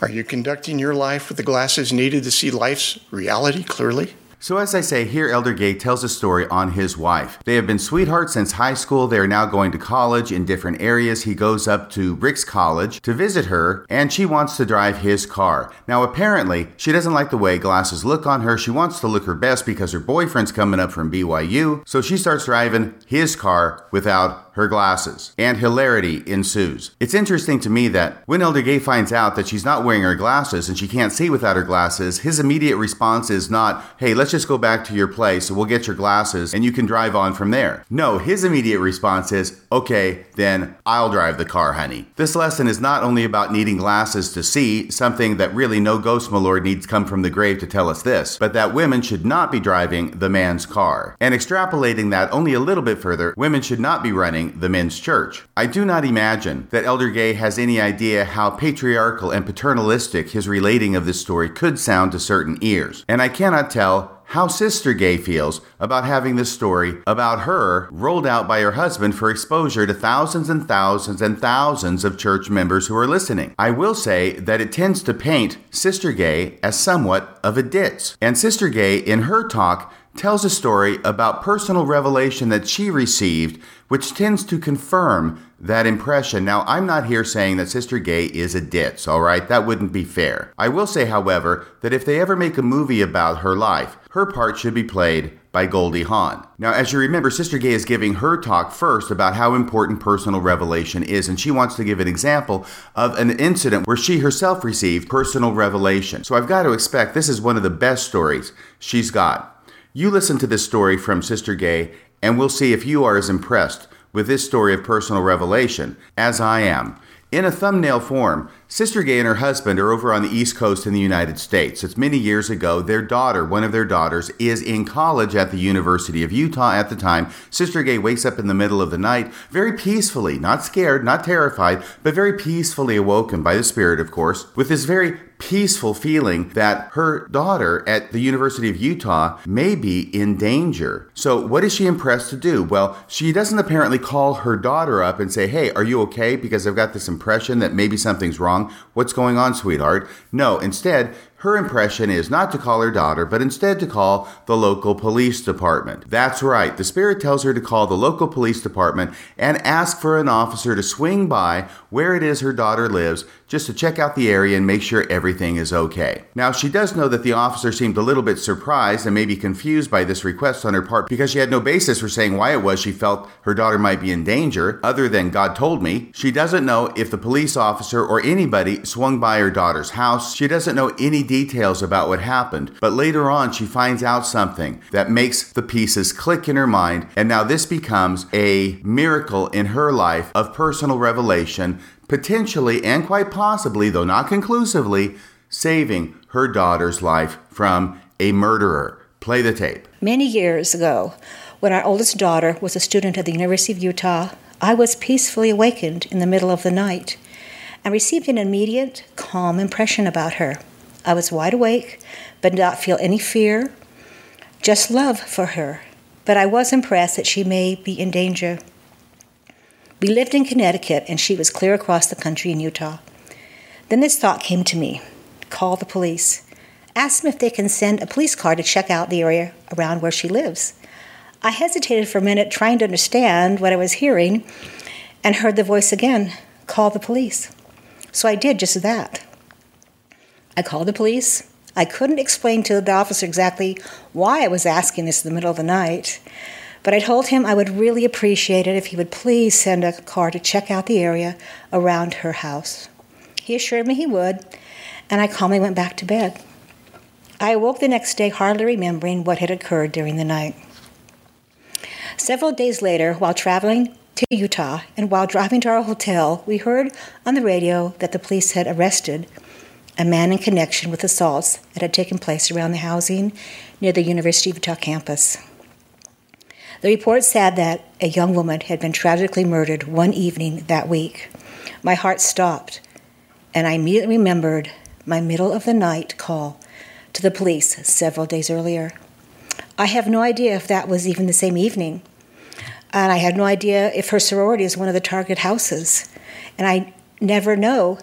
Are you conducting your life with the glasses needed to see life's reality clearly? So, as I say, here Elder Gay tells a story on his wife. They have been sweethearts since high school. They are now going to college in different areas. He goes up to Ricks College to visit her, and she wants to drive his car. Now, apparently, she doesn't like the way glasses look on her. She wants to look her best because her boyfriend's coming up from BYU. So, she starts driving his car without her glasses, and hilarity ensues. It's interesting to me that when Elder Gay finds out that she's not wearing her glasses and she can't see without her glasses, his immediate response is not, hey, let's just go back to your place, we'll get your glasses, and you can drive on from there. No, his immediate response is, okay, then I'll drive the car, honey. This lesson is not only about needing glasses to see, something that really no ghost, my lord, needs come from the grave to tell us this, but that women should not be driving the man's car. And extrapolating that only a little bit further, women should not be running the men's church. I do not imagine that Elder Gay has any idea how patriarchal and paternalistic his relating of this story could sound to certain ears. And I cannot tell how Sister Gay feels about having this story about her rolled out by her husband for exposure to thousands and thousands and thousands of church members who are listening. I will say that it tends to paint Sister Gay as somewhat of a ditz. And Sister Gay, in her talk, tells a story about personal revelation that she received, which tends to confirm that impression. Now, I'm not here saying that Sister Gay is a ditz, all right? That wouldn't be fair. I will say, however, that if they ever make a movie about her life, her part should be played by Goldie Hawn. Now, as you remember, Sister Gay is giving her talk first about how important personal revelation is, and she wants to give an example of an incident where she herself received personal revelation. So I've got to expect this is one of the best stories she's got. You listen to this story from Sister Gay, and we'll see if you are as impressed with this story of personal revelation as I am. In a thumbnail form, Sister Gay and her husband are over on the East Coast in the United States. It's many years ago. Their daughter, one of their daughters, is in college at the University of Utah at the time. Sister Gay wakes up in the middle of the night, very peacefully, not scared, not terrified, but very peacefully awoken by the Spirit, of course, with this very peaceful feeling that her daughter at the University of Utah may be in danger. So, what is she impressed to do? Well, she doesn't apparently call her daughter up and say, Hey, are you okay? Because I've got this impression that maybe something's wrong. What's going on, sweetheart? No, instead, her impression is not to call her daughter, but instead to call the local police department. That's right, the Spirit tells her to call the local police department and ask for an officer to swing by where it is her daughter lives just to check out the area and make sure everything is okay. Now, she does know that the officer seemed a little bit surprised and maybe confused by this request on her part because she had no basis for saying why it was she felt her daughter might be in danger, other than God told me. She doesn't know if the police officer or anybody swung by her daughter's house. She doesn't know any details about what happened, but later on she finds out something that makes the pieces click in her mind, and now this becomes a miracle in her life of personal revelation potentially and quite possibly, though not conclusively, saving her daughter's life from a murderer. Play the tape. Many years ago, when our oldest daughter was a student at the University of Utah, I was peacefully awakened in the middle of the night and received an immediate, calm impression about her. I was wide awake, but did not feel any fear, just love for her. But I was impressed that she may be in danger. We lived in Connecticut, and she was clear across the country in Utah. Then this thought came to me call the police. Ask them if they can send a police car to check out the area around where she lives. I hesitated for a minute, trying to understand what I was hearing, and heard the voice again call the police. So I did just that. I called the police. I couldn't explain to the officer exactly why I was asking this in the middle of the night. But I told him I would really appreciate it if he would please send a car to check out the area around her house. He assured me he would, and I calmly went back to bed. I awoke the next day hardly remembering what had occurred during the night. Several days later, while traveling to Utah and while driving to our hotel, we heard on the radio that the police had arrested a man in connection with assaults that had taken place around the housing near the University of Utah campus. The report said that a young woman had been tragically murdered one evening that week. My heart stopped, and I immediately remembered my middle of the night call to the police several days earlier. I have no idea if that was even the same evening, and I had no idea if her sorority is one of the target houses. And I never know,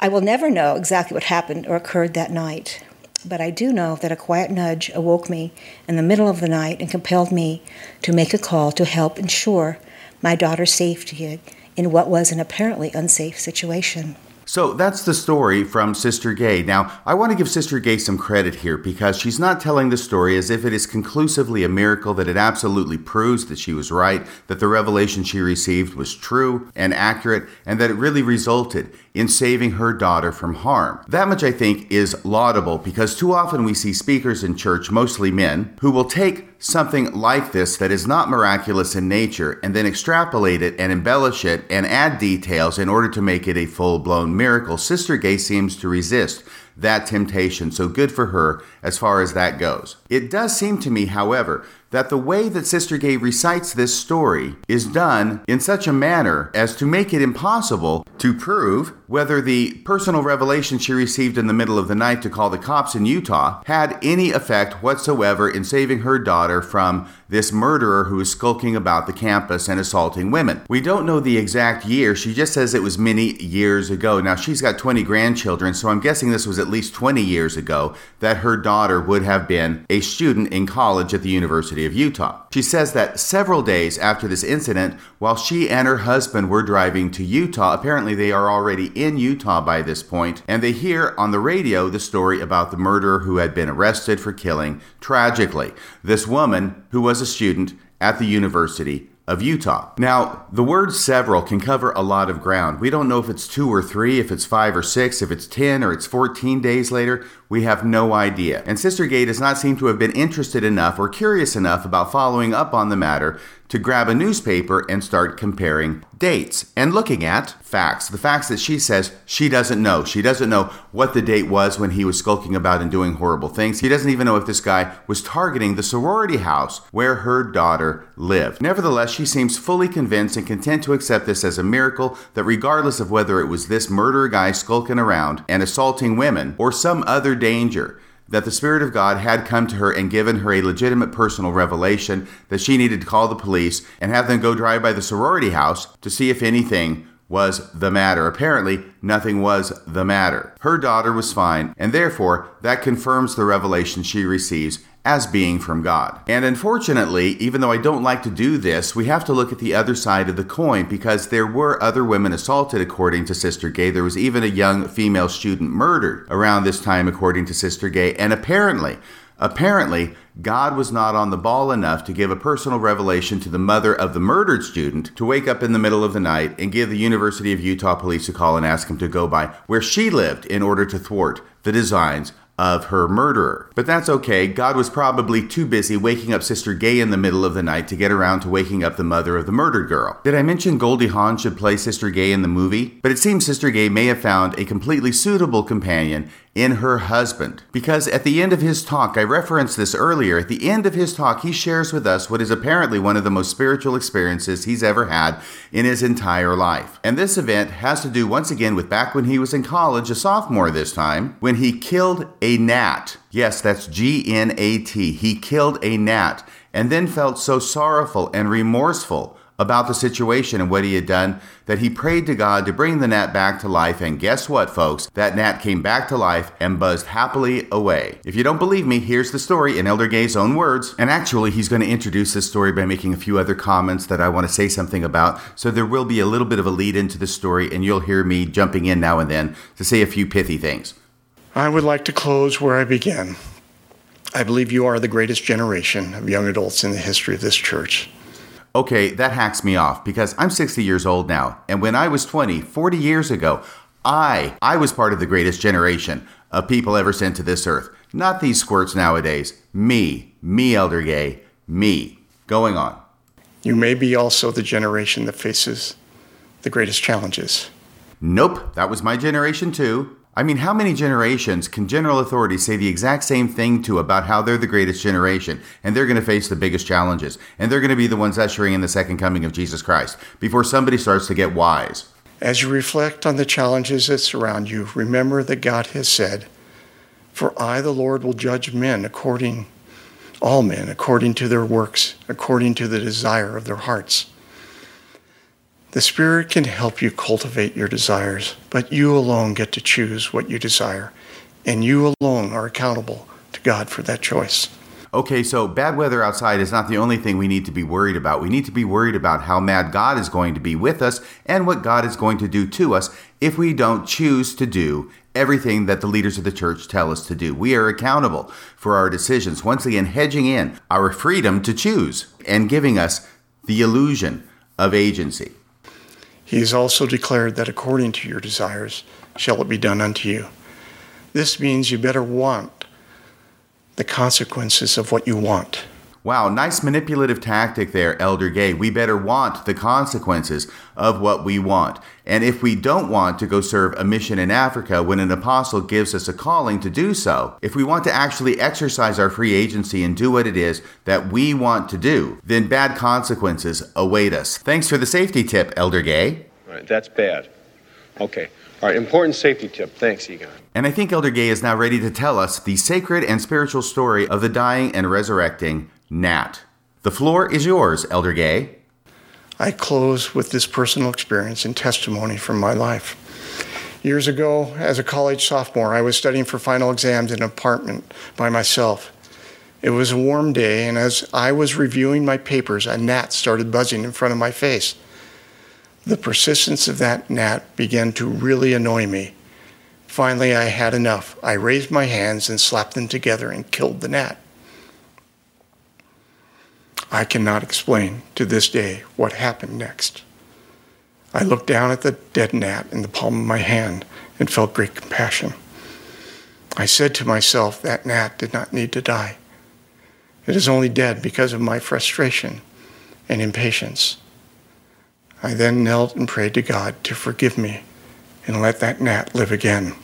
I will never know exactly what happened or occurred that night but I do know that a quiet nudge awoke me in the middle of the night and compelled me to make a call to help ensure my daughter's safety in what was an apparently unsafe situation. So that's the story from Sister Gay. Now, I want to give Sister Gay some credit here because she's not telling the story as if it is conclusively a miracle that it absolutely proves that she was right, that the revelation she received was true and accurate, and that it really resulted in saving her daughter from harm. That much I think is laudable because too often we see speakers in church, mostly men, who will take something like this that is not miraculous in nature and then extrapolate it and embellish it and add details in order to make it a full blown miracle. Sister Gay seems to resist that temptation, so good for her as far as that goes. It does seem to me, however, that the way that Sister Gay recites this story is done in such a manner as to make it impossible to prove whether the personal revelation she received in the middle of the night to call the cops in Utah had any effect whatsoever in saving her daughter from this murderer who is skulking about the campus and assaulting women. We don't know the exact year. She just says it was many years ago. Now, she's got 20 grandchildren, so I'm guessing this was at least 20 years ago that her daughter would have been a student in college at the University of Utah. She says that several days after this incident, while she and her husband were driving to Utah, apparently they are already in Utah by this point, and they hear on the radio the story about the murderer who had been arrested for killing, tragically, this woman who was a student at the University of Utah. Now, the word several can cover a lot of ground. We don't know if it's two or three, if it's five or six, if it's 10 or it's 14 days later. We have no idea. And Sister Gay does not seem to have been interested enough or curious enough about following up on the matter to grab a newspaper and start comparing dates and looking at facts. The facts that she says she doesn't know. She doesn't know what the date was when he was skulking about and doing horrible things. He doesn't even know if this guy was targeting the sorority house where her daughter lived. Nevertheless, she seems fully convinced and content to accept this as a miracle that regardless of whether it was this murderer guy skulking around and assaulting women or some other danger, that the Spirit of God had come to her and given her a legitimate personal revelation that she needed to call the police and have them go drive by the sorority house to see if anything was the matter. Apparently, nothing was the matter. Her daughter was fine, and therefore, that confirms the revelation she receives as being from God. And unfortunately, even though I don't like to do this, we have to look at the other side of the coin because there were other women assaulted, according to Sister Gay. There was even a young female student murdered around this time, according to Sister Gay. And apparently, Apparently, God was not on the ball enough to give a personal revelation to the mother of the murdered student to wake up in the middle of the night and give the University of Utah police a call and ask him to go by where she lived in order to thwart the designs of her murderer. But that's okay. God was probably too busy waking up Sister Gay in the middle of the night to get around to waking up the mother of the murdered girl. Did I mention Goldie Hawn should play Sister Gay in the movie? But it seems Sister Gay may have found a completely suitable companion in her husband. Because at the end of his talk, I referenced this earlier, at the end of his talk, he shares with us what is apparently one of the most spiritual experiences he's ever had in his entire life. And this event has to do once again with back when he was in college, a sophomore this time, when he killed a gnat. Yes, that's G N A T. He killed a gnat and then felt so sorrowful and remorseful about the situation and what he had done that he prayed to God to bring the gnat back to life. And guess what, folks? That gnat came back to life and buzzed happily away. If you don't believe me, here's the story in Elder Gay's own words. And actually, he's going to introduce this story by making a few other comments that I want to say something about. So there will be a little bit of a lead into the story, and you'll hear me jumping in now and then to say a few pithy things. I would like to close where I began. I believe you are the greatest generation of young adults in the history of this church. Okay, that hacks me off because I'm 60 years old now, and when I was 20, 40 years ago, I I was part of the greatest generation of people ever sent to this earth. Not these squirts nowadays. Me, me Elder Gay, me. Going on. You may be also the generation that faces the greatest challenges. Nope, that was my generation too. I mean, how many generations can general authorities say the exact same thing to about how they're the greatest generation and they're going to face the biggest challenges and they're going to be the ones ushering in the second coming of Jesus Christ before somebody starts to get wise? As you reflect on the challenges that surround you, remember that God has said, For I, the Lord, will judge men according, all men, according to their works, according to the desire of their hearts. The Spirit can help you cultivate your desires, but you alone get to choose what you desire, and you alone are accountable to God for that choice. Okay, so bad weather outside is not the only thing we need to be worried about. We need to be worried about how mad God is going to be with us and what God is going to do to us if we don't choose to do everything that the leaders of the church tell us to do. We are accountable for our decisions, once again, hedging in our freedom to choose and giving us the illusion of agency. He has also declared that according to your desires shall it be done unto you. This means you better want the consequences of what you want. Wow, nice manipulative tactic there, Elder Gay. We better want the consequences of what we want. And if we don't want to go serve a mission in Africa when an apostle gives us a calling to do so, if we want to actually exercise our free agency and do what it is that we want to do, then bad consequences await us. Thanks for the safety tip, Elder Gay. All right, that's bad. Okay. All right, important safety tip. Thanks, Egon. And I think Elder Gay is now ready to tell us the sacred and spiritual story of the dying and resurrecting Gnat. The floor is yours, Elder Gay. I close with this personal experience and testimony from my life. Years ago, as a college sophomore, I was studying for final exams in an apartment by myself. It was a warm day, and as I was reviewing my papers, a gnat started buzzing in front of my face. The persistence of that gnat began to really annoy me. Finally, I had enough. I raised my hands and slapped them together and killed the gnat. I cannot explain to this day what happened next. I looked down at the dead gnat in the palm of my hand and felt great compassion. I said to myself, that gnat did not need to die. It is only dead because of my frustration and impatience. I then knelt and prayed to God to forgive me and let that gnat live again.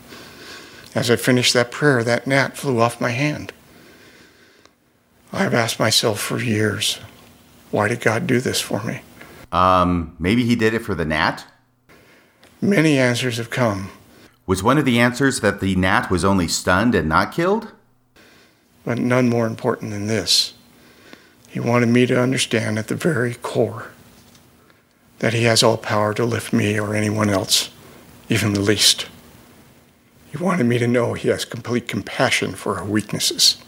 As I finished that prayer, that gnat flew off my hand. I've asked myself for years, why did God do this for me? Um, maybe he did it for the gnat? Many answers have come. Was one of the answers that the gnat was only stunned and not killed? But none more important than this. He wanted me to understand at the very core that He has all power to lift me or anyone else, even the least. He wanted me to know He has complete compassion for our weaknesses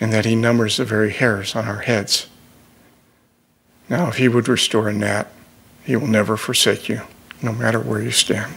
and that He numbers the very hairs on our heads. Now, if He would restore a gnat, He will never forsake you, no matter where you stand.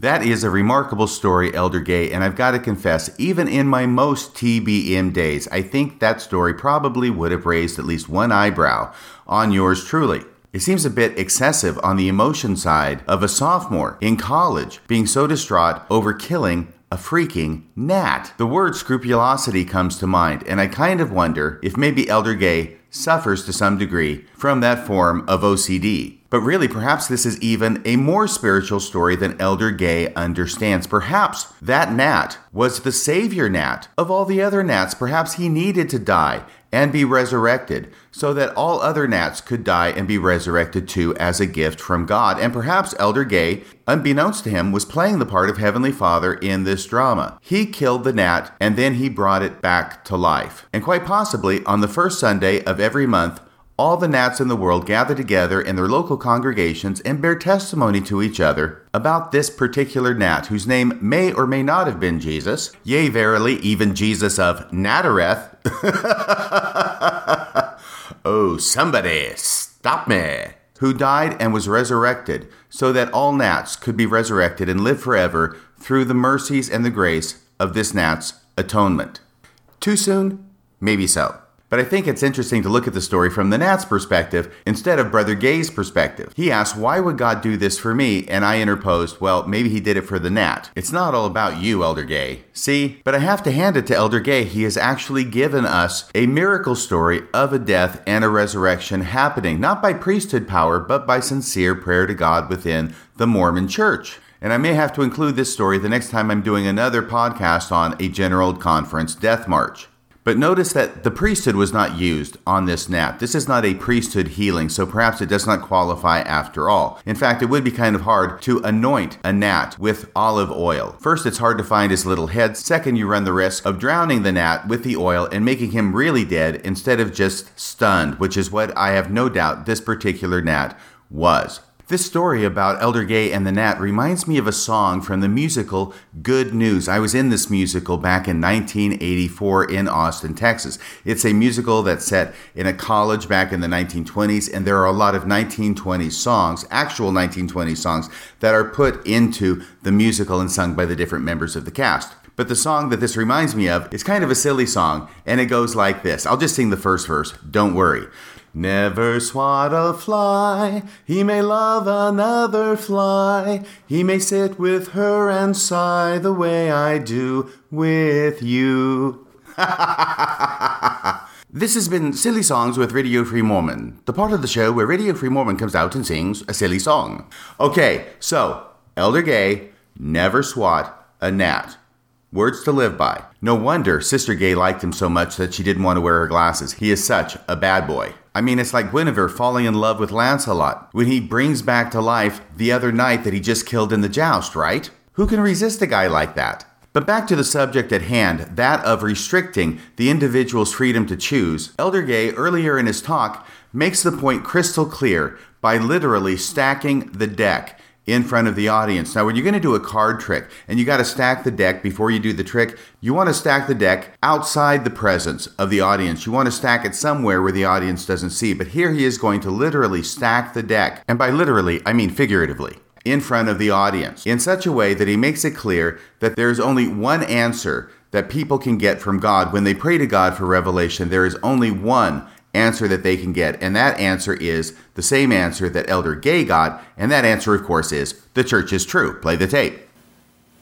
That is a remarkable story, Elder Gay, and I've got to confess, even in my most TBM days, I think that story probably would have raised at least one eyebrow on yours truly. It seems a bit excessive on the emotion side of a sophomore in college being so distraught over killing a freaking gnat. The word scrupulosity comes to mind, and I kind of wonder if maybe Elder Gay suffers to some degree from that form of OCD. But really, perhaps this is even a more spiritual story than Elder Gay understands. Perhaps that gnat was the savior gnat of all the other gnats. Perhaps he needed to die and be resurrected so that all other gnats could die and be resurrected too as a gift from God. And perhaps Elder Gay, unbeknownst to him, was playing the part of Heavenly Father in this drama. He killed the gnat and then he brought it back to life. And quite possibly on the first Sunday of every month, all the gnats in the world gather together in their local congregations and bear testimony to each other about this particular gnat, whose name may or may not have been Jesus. Yea, verily, even Jesus of Nazareth. oh, somebody, stop me. Who died and was resurrected, so that all gnats could be resurrected and live forever through the mercies and the grace of this gnat's atonement. Too soon? Maybe so. But I think it's interesting to look at the story from the Gnat's perspective instead of Brother Gay's perspective. He asked, Why would God do this for me? And I interposed, Well, maybe he did it for the Gnat. It's not all about you, Elder Gay. See? But I have to hand it to Elder Gay. He has actually given us a miracle story of a death and a resurrection happening, not by priesthood power, but by sincere prayer to God within the Mormon church. And I may have to include this story the next time I'm doing another podcast on a General Conference death march. But notice that the priesthood was not used on this gnat. This is not a priesthood healing, so perhaps it does not qualify after all. In fact, it would be kind of hard to anoint a gnat with olive oil. First, it's hard to find his little head. Second, you run the risk of drowning the gnat with the oil and making him really dead instead of just stunned, which is what I have no doubt this particular gnat was. This story about Elder Gay and the Gnat reminds me of a song from the musical Good News. I was in this musical back in 1984 in Austin, Texas. It's a musical that's set in a college back in the 1920s, and there are a lot of 1920s songs, actual 1920s songs, that are put into the musical and sung by the different members of the cast. But the song that this reminds me of is kind of a silly song, and it goes like this. I'll just sing the first verse, don't worry. Never swat a fly, he may love another fly, he may sit with her and sigh the way I do with you. this has been Silly Songs with Radio Free Mormon, the part of the show where Radio Free Mormon comes out and sings a silly song. Okay, so, Elder Gay, never swat a gnat. Words to live by. No wonder Sister Gay liked him so much that she didn't want to wear her glasses. He is such a bad boy. I mean, it's like Guinevere falling in love with Lancelot when he brings back to life the other knight that he just killed in the joust, right? Who can resist a guy like that? But back to the subject at hand, that of restricting the individual's freedom to choose. Elder Gay, earlier in his talk, makes the point crystal clear by literally stacking the deck in front of the audience. Now, when you're going to do a card trick and you got to stack the deck before you do the trick, you want to stack the deck outside the presence of the audience. You want to stack it somewhere where the audience doesn't see. But here he is going to literally stack the deck. And by literally, I mean figuratively. In front of the audience in such a way that he makes it clear that there's only one answer that people can get from God when they pray to God for revelation. There is only one answer that they can get. And that answer is the same answer that Elder Gay got. And that answer, of course, is the church is true. Play the tape.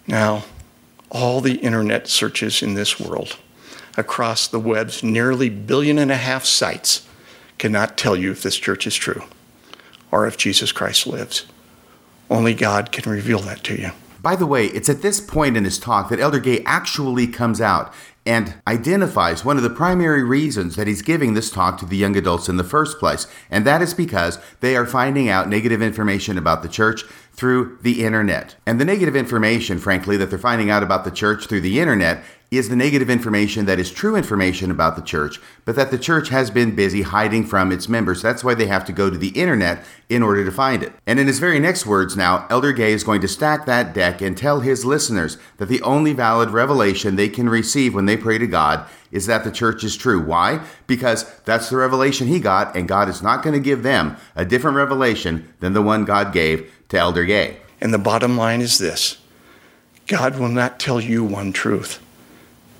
Now, all the internet searches in this world across the web's nearly billion and a half sites cannot tell you if this church is true or if Jesus Christ lives. Only God can reveal that to you. By the way, it's at this point in his talk that Elder Gay actually comes out and identifies one of the primary reasons that he's giving this talk to the young adults in the first place. And that is because they are finding out negative information about the church through the internet. And the negative information, frankly, that they're finding out about the church through the internet is the negative information that is true information about the church, but that the church has been busy hiding from its members. That's why they have to go to the internet in order to find it. And in his very next words now, Elder Gay is going to stack that deck and tell his listeners that the only valid revelation they can receive when they pray to God is that the church is true. Why? Because that's the revelation he got, and God is not going to give them a different revelation than the one God gave to Elder Gay. And the bottom line is this God will not tell you one truth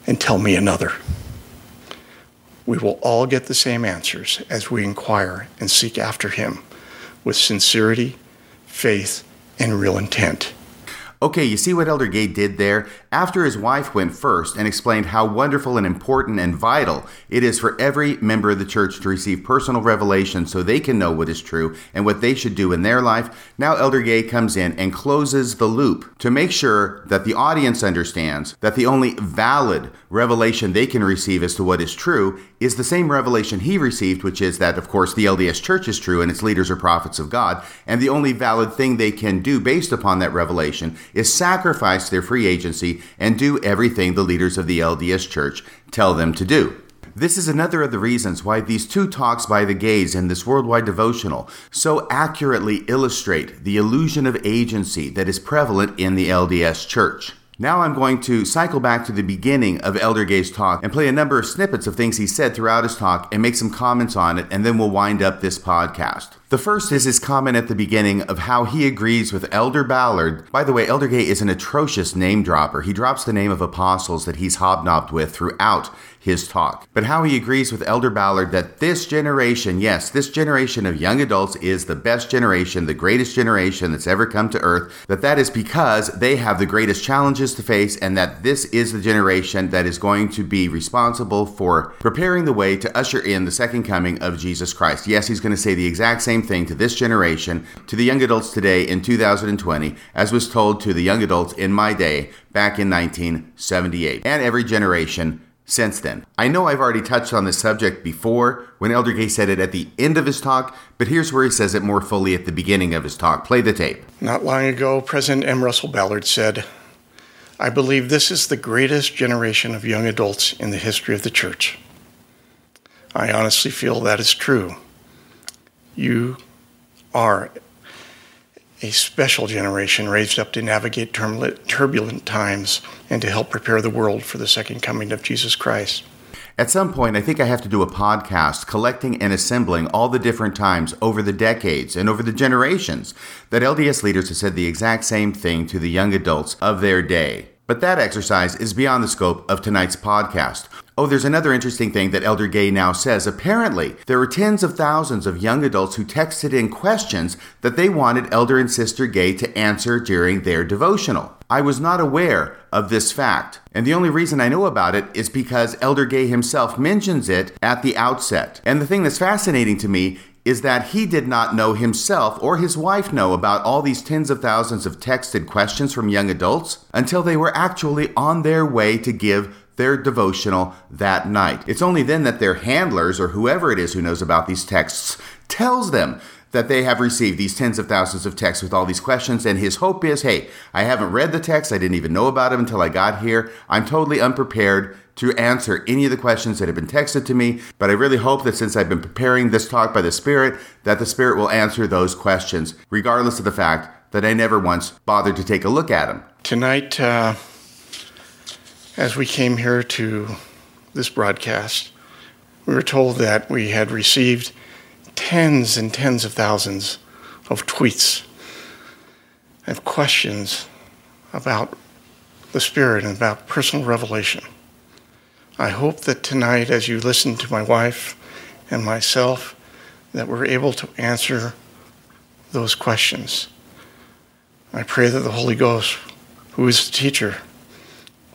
and tell me another. We will all get the same answers as we inquire and seek after Him with sincerity, faith, and real intent. Okay, you see what Elder Gay did there? After his wife went first and explained how wonderful and important and vital it is for every member of the church to receive personal revelation so they can know what is true and what they should do in their life, now Elder Gay comes in and closes the loop to make sure that the audience understands that the only valid revelation they can receive as to what is true is the same revelation he received, which is that, of course, the LDS Church is true and its leaders are prophets of God, and the only valid thing they can do based upon that revelation is sacrifice their free agency and do everything the leaders of the LDS Church tell them to do. This is another of the reasons why these two talks by the gays in this worldwide devotional so accurately illustrate the illusion of agency that is prevalent in the LDS Church. Now I'm going to cycle back to the beginning of Elder Gay's talk and play a number of snippets of things he said throughout his talk and make some comments on it, and then we'll wind up this podcast. The first is his comment at the beginning of how he agrees with Elder Ballard. By the way, Elder Gay is an atrocious name dropper. He drops the name of apostles that he's hobnobbed with throughout his talk. But how he agrees with Elder Ballard that this generation, yes, this generation of young adults is the best generation, the greatest generation that's ever come to earth, that that is because they have the greatest challenges to face and that this is the generation that is going to be responsible for preparing the way to usher in the second coming of Jesus Christ. Yes, he's going to say the exact same thing to this generation, to the young adults today in 2020, as was told to the young adults in my day back in 1978, and every generation since then. I know I've already touched on this subject before when Elder Gay said it at the end of his talk, but here's where he says it more fully at the beginning of his talk. Play the tape. Not long ago, President M. Russell Ballard said, I believe this is the greatest generation of young adults in the history of the church. I honestly feel that is true. You are a special generation raised up to navigate turbulent times and to help prepare the world for the second coming of Jesus Christ. At some point, I think I have to do a podcast collecting and assembling all the different times over the decades and over the generations that LDS leaders have said the exact same thing to the young adults of their day. But that exercise is beyond the scope of tonight's podcast. Oh, there's another interesting thing that Elder Gay now says. Apparently, there were tens of thousands of young adults who texted in questions that they wanted Elder and Sister Gay to answer during their devotional. I was not aware of this fact, and the only reason I know about it is because Elder Gay himself mentions it at the outset. And the thing that's fascinating to me is that he did not know himself or his wife know about all these tens of thousands of texted questions from young adults until they were actually on their way to give their devotional that night. It's only then that their handlers or whoever it is who knows about these texts tells them that they have received these tens of thousands of texts with all these questions. And his hope is hey, I haven't read the text, I didn't even know about them until I got here. I'm totally unprepared to answer any of the questions that have been texted to me, but I really hope that since I've been preparing this talk by the Spirit, that the Spirit will answer those questions, regardless of the fact that I never once bothered to take a look at them. Tonight, uh, as we came here to this broadcast, we were told that we had received tens and tens of thousands of tweets of questions about the Spirit and about personal revelation. I hope that tonight, as you listen to my wife and myself, that we're able to answer those questions. I pray that the Holy Ghost, who is the teacher,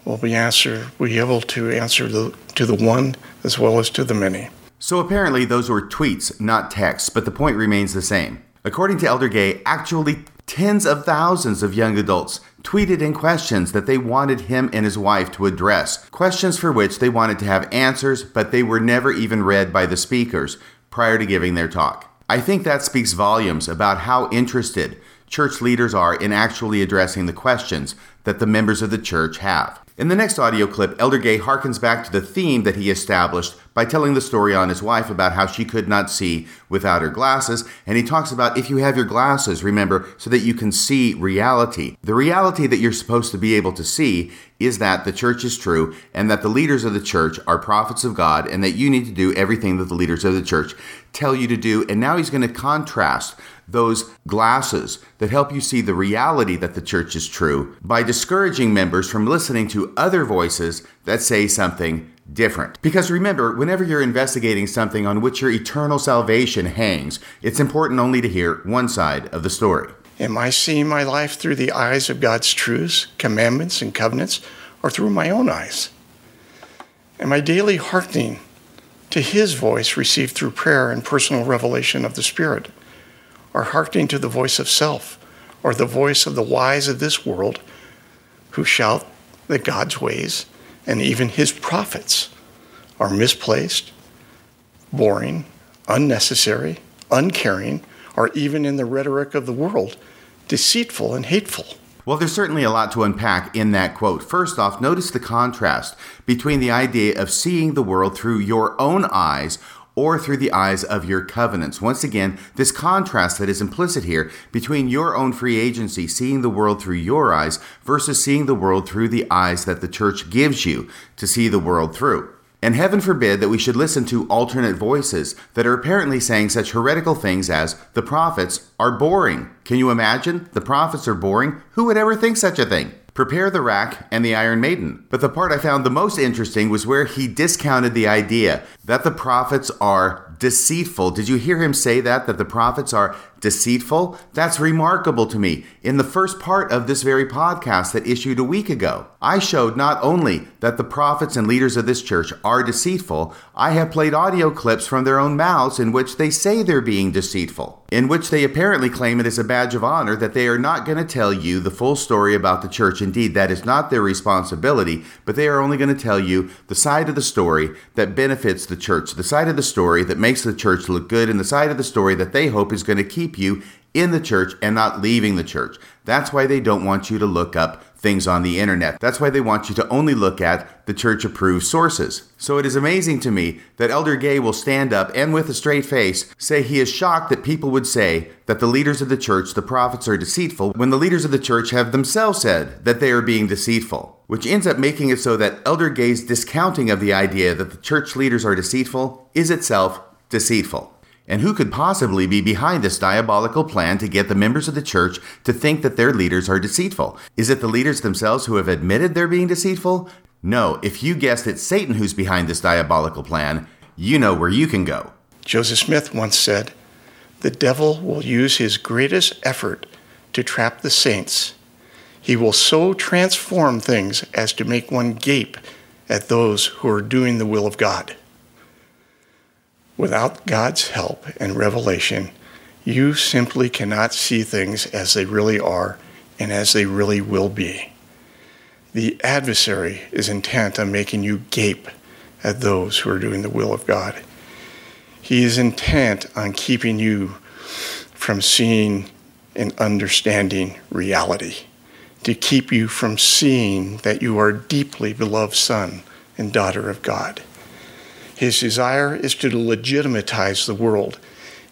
will be answer, be able to answer the, to the one as well as to the many. So apparently, those were tweets, not texts, but the point remains the same. According to Elder Gay, actually tens of thousands of young adults tweeted in questions that they wanted him and his wife to address, questions for which they wanted to have answers, but they were never even read by the speakers prior to giving their talk. I think that speaks volumes about how interested church leaders are in actually addressing the questions that the members of the church have. In the next audio clip, Elder Gay harkens back to the theme that he established by telling the story on his wife about how she could not see without her glasses. And he talks about if you have your glasses, remember, so that you can see reality. The reality that you're supposed to be able to see is that the church is true and that the leaders of the church are prophets of God and that you need to do everything that the leaders of the church tell you to do. And now he's going to contrast those glasses that help you see the reality that the church is true by discouraging members from listening to other voices that say something different. Because remember, whenever you're investigating something on which your eternal salvation hangs, it's important only to hear one side of the story. Am I seeing my life through the eyes of God's truths, commandments, and covenants, or through my own eyes? Am I daily hearkening to His voice received through prayer and personal revelation of the Spirit, or hearkening to the voice of self, or the voice of the wise of this world who shout that God's ways and even His prophets are misplaced, boring, unnecessary, uncaring, or even in the rhetoric of the world, deceitful and hateful. Well, there's certainly a lot to unpack in that quote. First off, notice the contrast between the idea of seeing the world through your own eyes or through the eyes of your covenants. Once again, this contrast that is implicit here between your own free agency, seeing the world through your eyes, versus seeing the world through the eyes that the church gives you to see the world through. And heaven forbid that we should listen to alternate voices that are apparently saying such heretical things as the prophets are boring. Can you imagine? The prophets are boring? Who would ever think such a thing? Prepare the Rack and the Iron Maiden. But the part I found the most interesting was where he discounted the idea that the prophets are deceitful. Did you hear him say that? That the prophets are deceitful? That's remarkable to me. In the first part of this very podcast that issued a week ago, I showed not only that the prophets and leaders of this church are deceitful, I have played audio clips from their own mouths in which they say they're being deceitful, in which they apparently claim it is a badge of honor that they are not going to tell you the full story about the church. Indeed, that is not their responsibility, but they are only going to tell you the side of the story that benefits the church, the side of the story that makes the church look good, and the side of the story that they hope is going to keep you in the church and not leaving the church. That's why they don't want you to look up things on the internet. That's why they want you to only look at the church approved sources. So it is amazing to me that Elder Gay will stand up and with a straight face say he is shocked that people would say that the leaders of the church, the prophets, are deceitful when the leaders of the church have themselves said that they are being deceitful. Which ends up making it so that Elder Gay's discounting of the idea that the church leaders are deceitful is itself deceitful. And who could possibly be behind this diabolical plan to get the members of the church to think that their leaders are deceitful? Is it the leaders themselves who have admitted they're being deceitful? No, if you guessed it's Satan who's behind this diabolical plan, you know where you can go. Joseph Smith once said, The devil will use his greatest effort to trap the saints. He will so transform things as to make one gape at those who are doing the will of God. Without God's help and revelation, you simply cannot see things as they really are and as they really will be. The adversary is intent on making you gape at those who are doing the will of God. He is intent on keeping you from seeing and understanding reality, to keep you from seeing that you are deeply beloved son and daughter of God. His desire is to legitimatize the world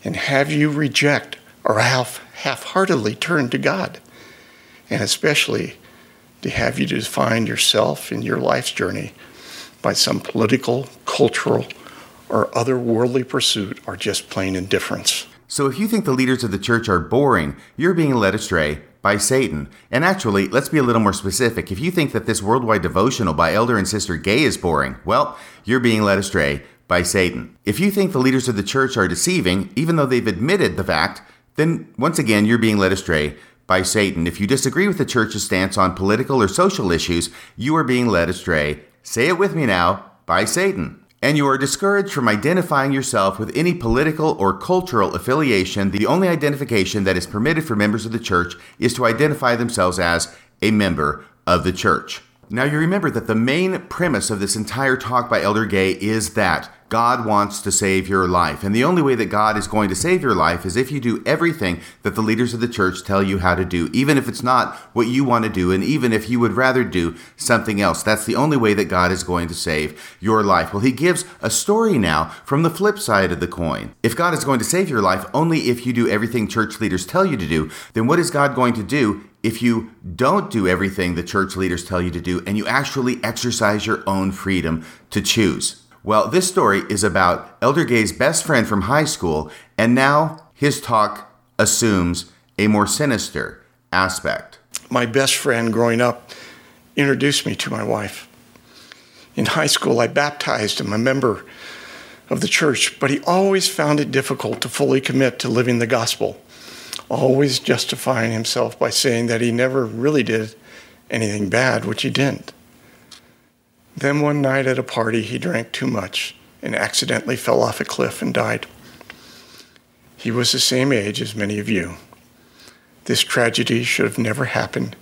and have you reject or half half-heartedly turn to God, and especially to have you define yourself in your life's journey by some political, cultural, or other worldly pursuit or just plain indifference. So if you think the leaders of the church are boring, you're being led astray by Satan. And actually, let's be a little more specific. If you think that this worldwide devotional by Elder and Sister Gay is boring, well, you're being led astray by Satan. If you think the leaders of the church are deceiving, even though they've admitted the fact, then once again, you're being led astray by Satan. If you disagree with the church's stance on political or social issues, you are being led astray. Say it with me now by Satan and you are discouraged from identifying yourself with any political or cultural affiliation, the only identification that is permitted for members of the church is to identify themselves as a member of the church. Now, you remember that the main premise of this entire talk by Elder Gay is that God wants to save your life. And the only way that God is going to save your life is if you do everything that the leaders of the church tell you how to do, even if it's not what you want to do, and even if you would rather do something else. That's the only way that God is going to save your life. Well, he gives a story now from the flip side of the coin. If God is going to save your life only if you do everything church leaders tell you to do, then what is God going to do if you don't do everything the church leaders tell you to do and you actually exercise your own freedom to choose? Well, this story is about Elder Gay's best friend from high school, and now his talk assumes a more sinister aspect. My best friend growing up introduced me to my wife. In high school, I baptized him, a member of the church, but he always found it difficult to fully commit to living the gospel, always justifying himself by saying that he never really did anything bad, which he didn't. Then one night at a party, he drank too much and accidentally fell off a cliff and died. He was the same age as many of you. This tragedy should have never happened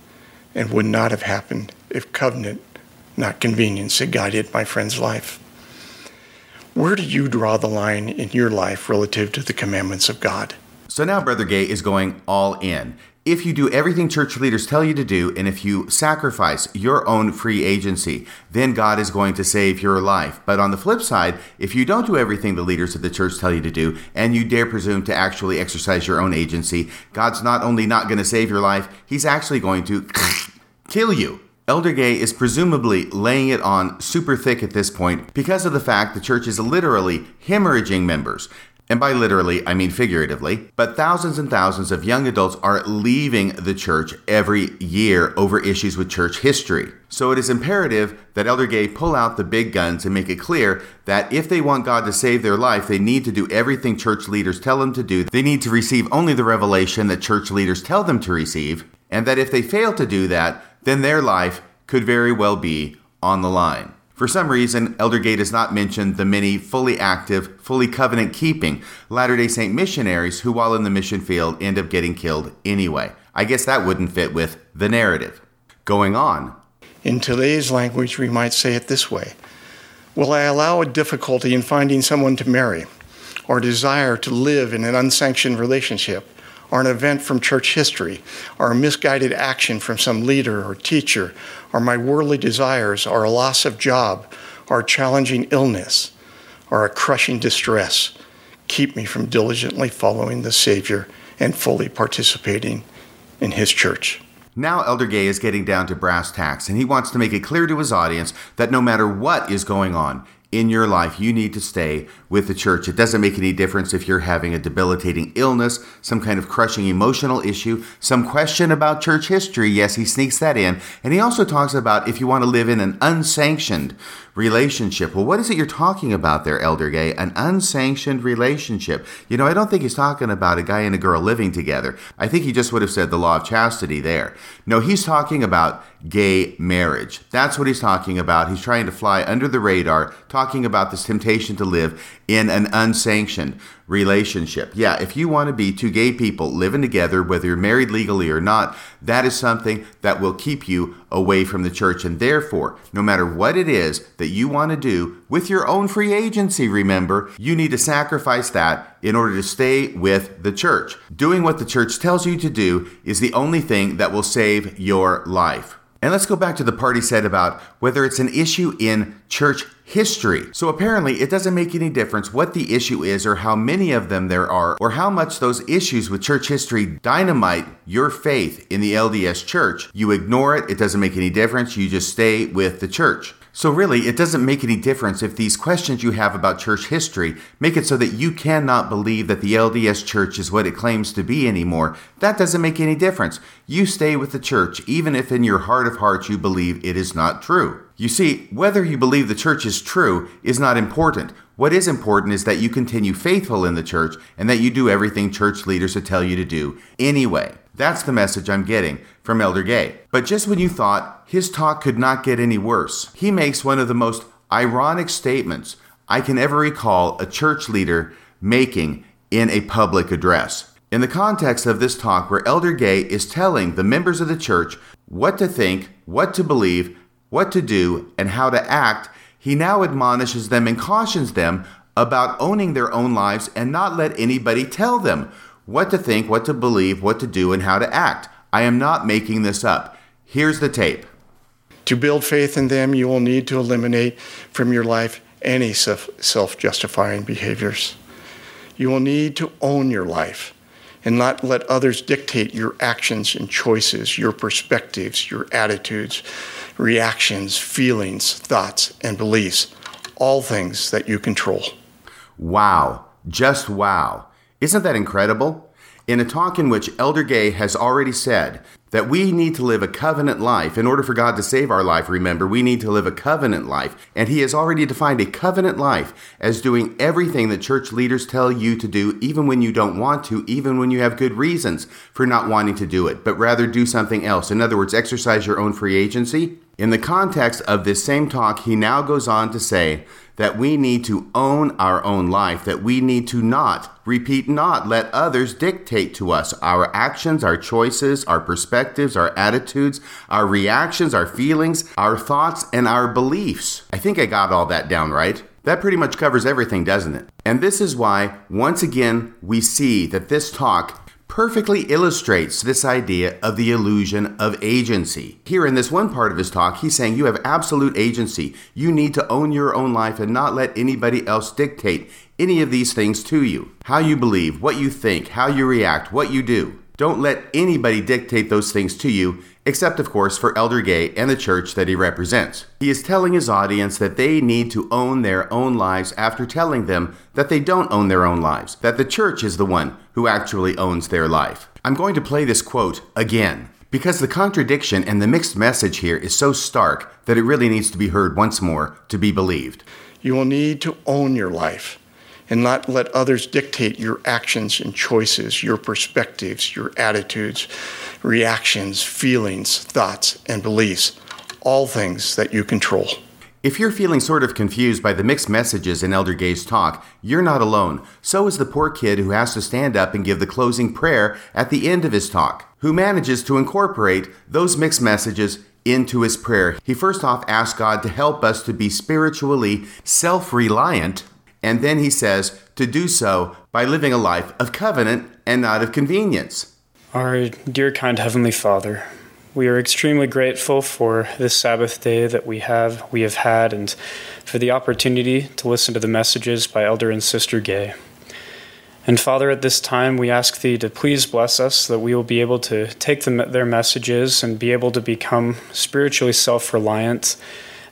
and would not have happened if covenant, not convenience, had guided my friend's life. Where do you draw the line in your life relative to the commandments of God? So now Brother Gay is going all in if you do everything church leaders tell you to do, and if you sacrifice your own free agency, then God is going to save your life. But on the flip side, if you don't do everything the leaders of the church tell you to do, and you dare presume to actually exercise your own agency, God's not only not going to save your life, He's actually going to kill you. Elder Gay is presumably laying it on super thick at this point because of the fact the church is literally hemorrhaging members. And by literally, I mean figuratively. But thousands and thousands of young adults are leaving the church every year over issues with church history. So it is imperative that Elder Gay pull out the big guns and make it clear that if they want God to save their life, they need to do everything church leaders tell them to do. They need to receive only the revelation that church leaders tell them to receive. And that if they fail to do that, then their life could very well be on the line. For some reason, Elder Gay does not mention the many fully active, fully covenant keeping Latter day Saint missionaries who, while in the mission field, end up getting killed anyway. I guess that wouldn't fit with the narrative. Going on. In today's language, we might say it this way Will I allow a difficulty in finding someone to marry, or desire to live in an unsanctioned relationship? Or an event from church history, or a misguided action from some leader or teacher, or my worldly desires, or a loss of job, or a challenging illness, or a crushing distress, keep me from diligently following the Savior and fully participating in His church. Now, Elder Gay is getting down to brass tacks, and he wants to make it clear to his audience that no matter what is going on, in your life, you need to stay with the church. It doesn't make any difference if you're having a debilitating illness, some kind of crushing emotional issue, some question about church history. Yes, he sneaks that in. And he also talks about if you want to live in an unsanctioned relationship. Well, what is it you're talking about there, Elder Gay? An unsanctioned relationship. You know, I don't think he's talking about a guy and a girl living together. I think he just would have said the law of chastity there. No, he's talking about gay marriage. That's what he's talking about. He's trying to fly under the radar, talking about this temptation to live in an unsanctioned relationship. Yeah, if you want to be two gay people living together, whether you're married legally or not, that is something that will keep you away from the church. And therefore, no matter what it is that you want to do with your own free agency, remember, you need to sacrifice that in order to stay with the church. Doing what the church tells you to do is the only thing that will save your life. And let's go back to the part he said about whether it's an issue in church history. So apparently, it doesn't make any difference what the issue is or how many of them there are or how much those issues with church history dynamite your faith in the LDS church. You ignore it, it doesn't make any difference. You just stay with the church. So, really, it doesn't make any difference if these questions you have about church history make it so that you cannot believe that the LDS church is what it claims to be anymore. That doesn't make any difference. You stay with the church, even if in your heart of hearts you believe it is not true. You see, whether you believe the church is true is not important. What is important is that you continue faithful in the church and that you do everything church leaders would tell you to do anyway. That's the message I'm getting from Elder Gay. But just when you thought his talk could not get any worse, he makes one of the most ironic statements I can ever recall a church leader making in a public address. In the context of this talk, where Elder Gay is telling the members of the church what to think, what to believe, what to do, and how to act, he now admonishes them and cautions them about owning their own lives and not let anybody tell them what to think, what to believe, what to do, and how to act. I am not making this up. Here's the tape. To build faith in them, you will need to eliminate from your life any self justifying behaviors. You will need to own your life and not let others dictate your actions and choices, your perspectives, your attitudes, reactions, feelings, thoughts, and beliefs, all things that you control. Wow, just wow. Isn't that incredible? In a talk in which Elder Gay has already said that we need to live a covenant life. In order for God to save our life, remember, we need to live a covenant life. And He has already defined a covenant life as doing everything that church leaders tell you to do, even when you don't want to, even when you have good reasons for not wanting to do it, but rather do something else. In other words, exercise your own free agency. In the context of this same talk, he now goes on to say that we need to own our own life, that we need to not, repeat, not let others dictate to us our actions, our choices, our perspectives, our attitudes, our reactions, our feelings, our thoughts, and our beliefs. I think I got all that down right. That pretty much covers everything, doesn't it? And this is why, once again, we see that this talk perfectly illustrates this idea of the illusion of agency. Here in this one part of his talk, he's saying you have absolute agency. You need to own your own life and not let anybody else dictate any of these things to you. How you believe, what you think, how you react, what you do. Don't let anybody dictate those things to you, except, of course, for Elder Gay and the church that he represents. He is telling his audience that they need to own their own lives after telling them that they don't own their own lives, that the church is the one who actually owns their life. I'm going to play this quote again. Because the contradiction and the mixed message here is so stark that it really needs to be heard once more to be believed. You will need to own your life and not let others dictate your actions and choices, your perspectives, your attitudes, reactions, feelings, thoughts, and beliefs, all things that you control. If you're feeling sort of confused by the mixed messages in Elder Gay's talk, you're not alone. So is the poor kid who has to stand up and give the closing prayer at the end of his talk, who manages to incorporate those mixed messages into his prayer. He first off asks God to help us to be spiritually self reliant and then he says to do so by living a life of covenant and not of convenience. Our dear, kind Heavenly Father, we are extremely grateful for this Sabbath day that we have, we have had, and for the opportunity to listen to the messages by Elder and Sister Gay. And Father, at this time, we ask Thee to please bless us that we will be able to take them, their messages and be able to become spiritually self reliant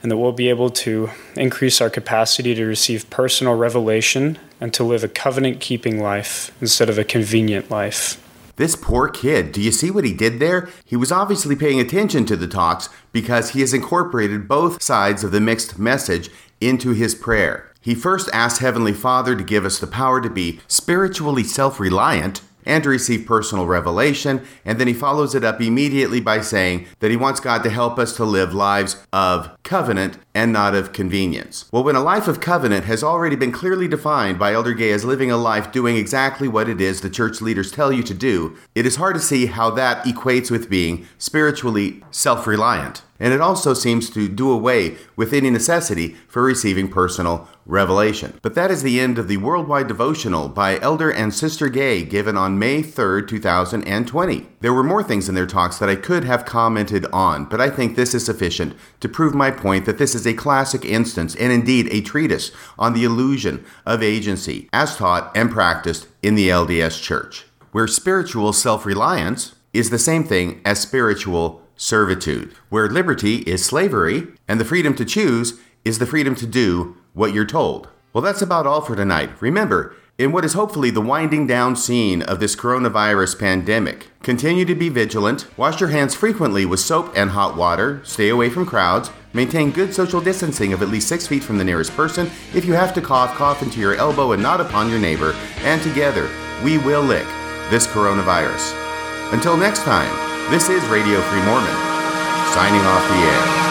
and that we'll be able to increase our capacity to receive personal revelation and to live a covenant keeping life instead of a convenient life. This poor kid, do you see what he did there? He was obviously paying attention to the talks because he has incorporated both sides of the mixed message into his prayer. He first asked Heavenly Father to give us the power to be spiritually self reliant and to receive personal revelation. And then he follows it up immediately by saying that he wants God to help us to live lives of covenant and not of convenience. Well, when a life of covenant has already been clearly defined by Elder Gay as living a life doing exactly what it is the church leaders tell you to do, it is hard to see how that equates with being spiritually self reliant and it also seems to do away with any necessity for receiving personal revelation. But that is the end of the worldwide devotional by Elder and Sister Gay given on May 3rd, 2020. There were more things in their talks that I could have commented on, but I think this is sufficient to prove my point that this is a classic instance and indeed a treatise on the illusion of agency as taught and practiced in the LDS Church, where spiritual self reliance is the same thing as spiritual servitude, where liberty is slavery and the freedom to choose is the freedom to do what you're told. Well, that's about all for tonight. Remember, in what is hopefully the winding down scene of this coronavirus pandemic, continue to be vigilant, wash your hands frequently with soap and hot water, stay away from crowds, maintain good social distancing of at least six feet from the nearest person. If you have to cough, cough into your elbow and not upon your neighbor, and together we will lick this coronavirus. Until next time, this is Radio Free Mormon, signing off the air.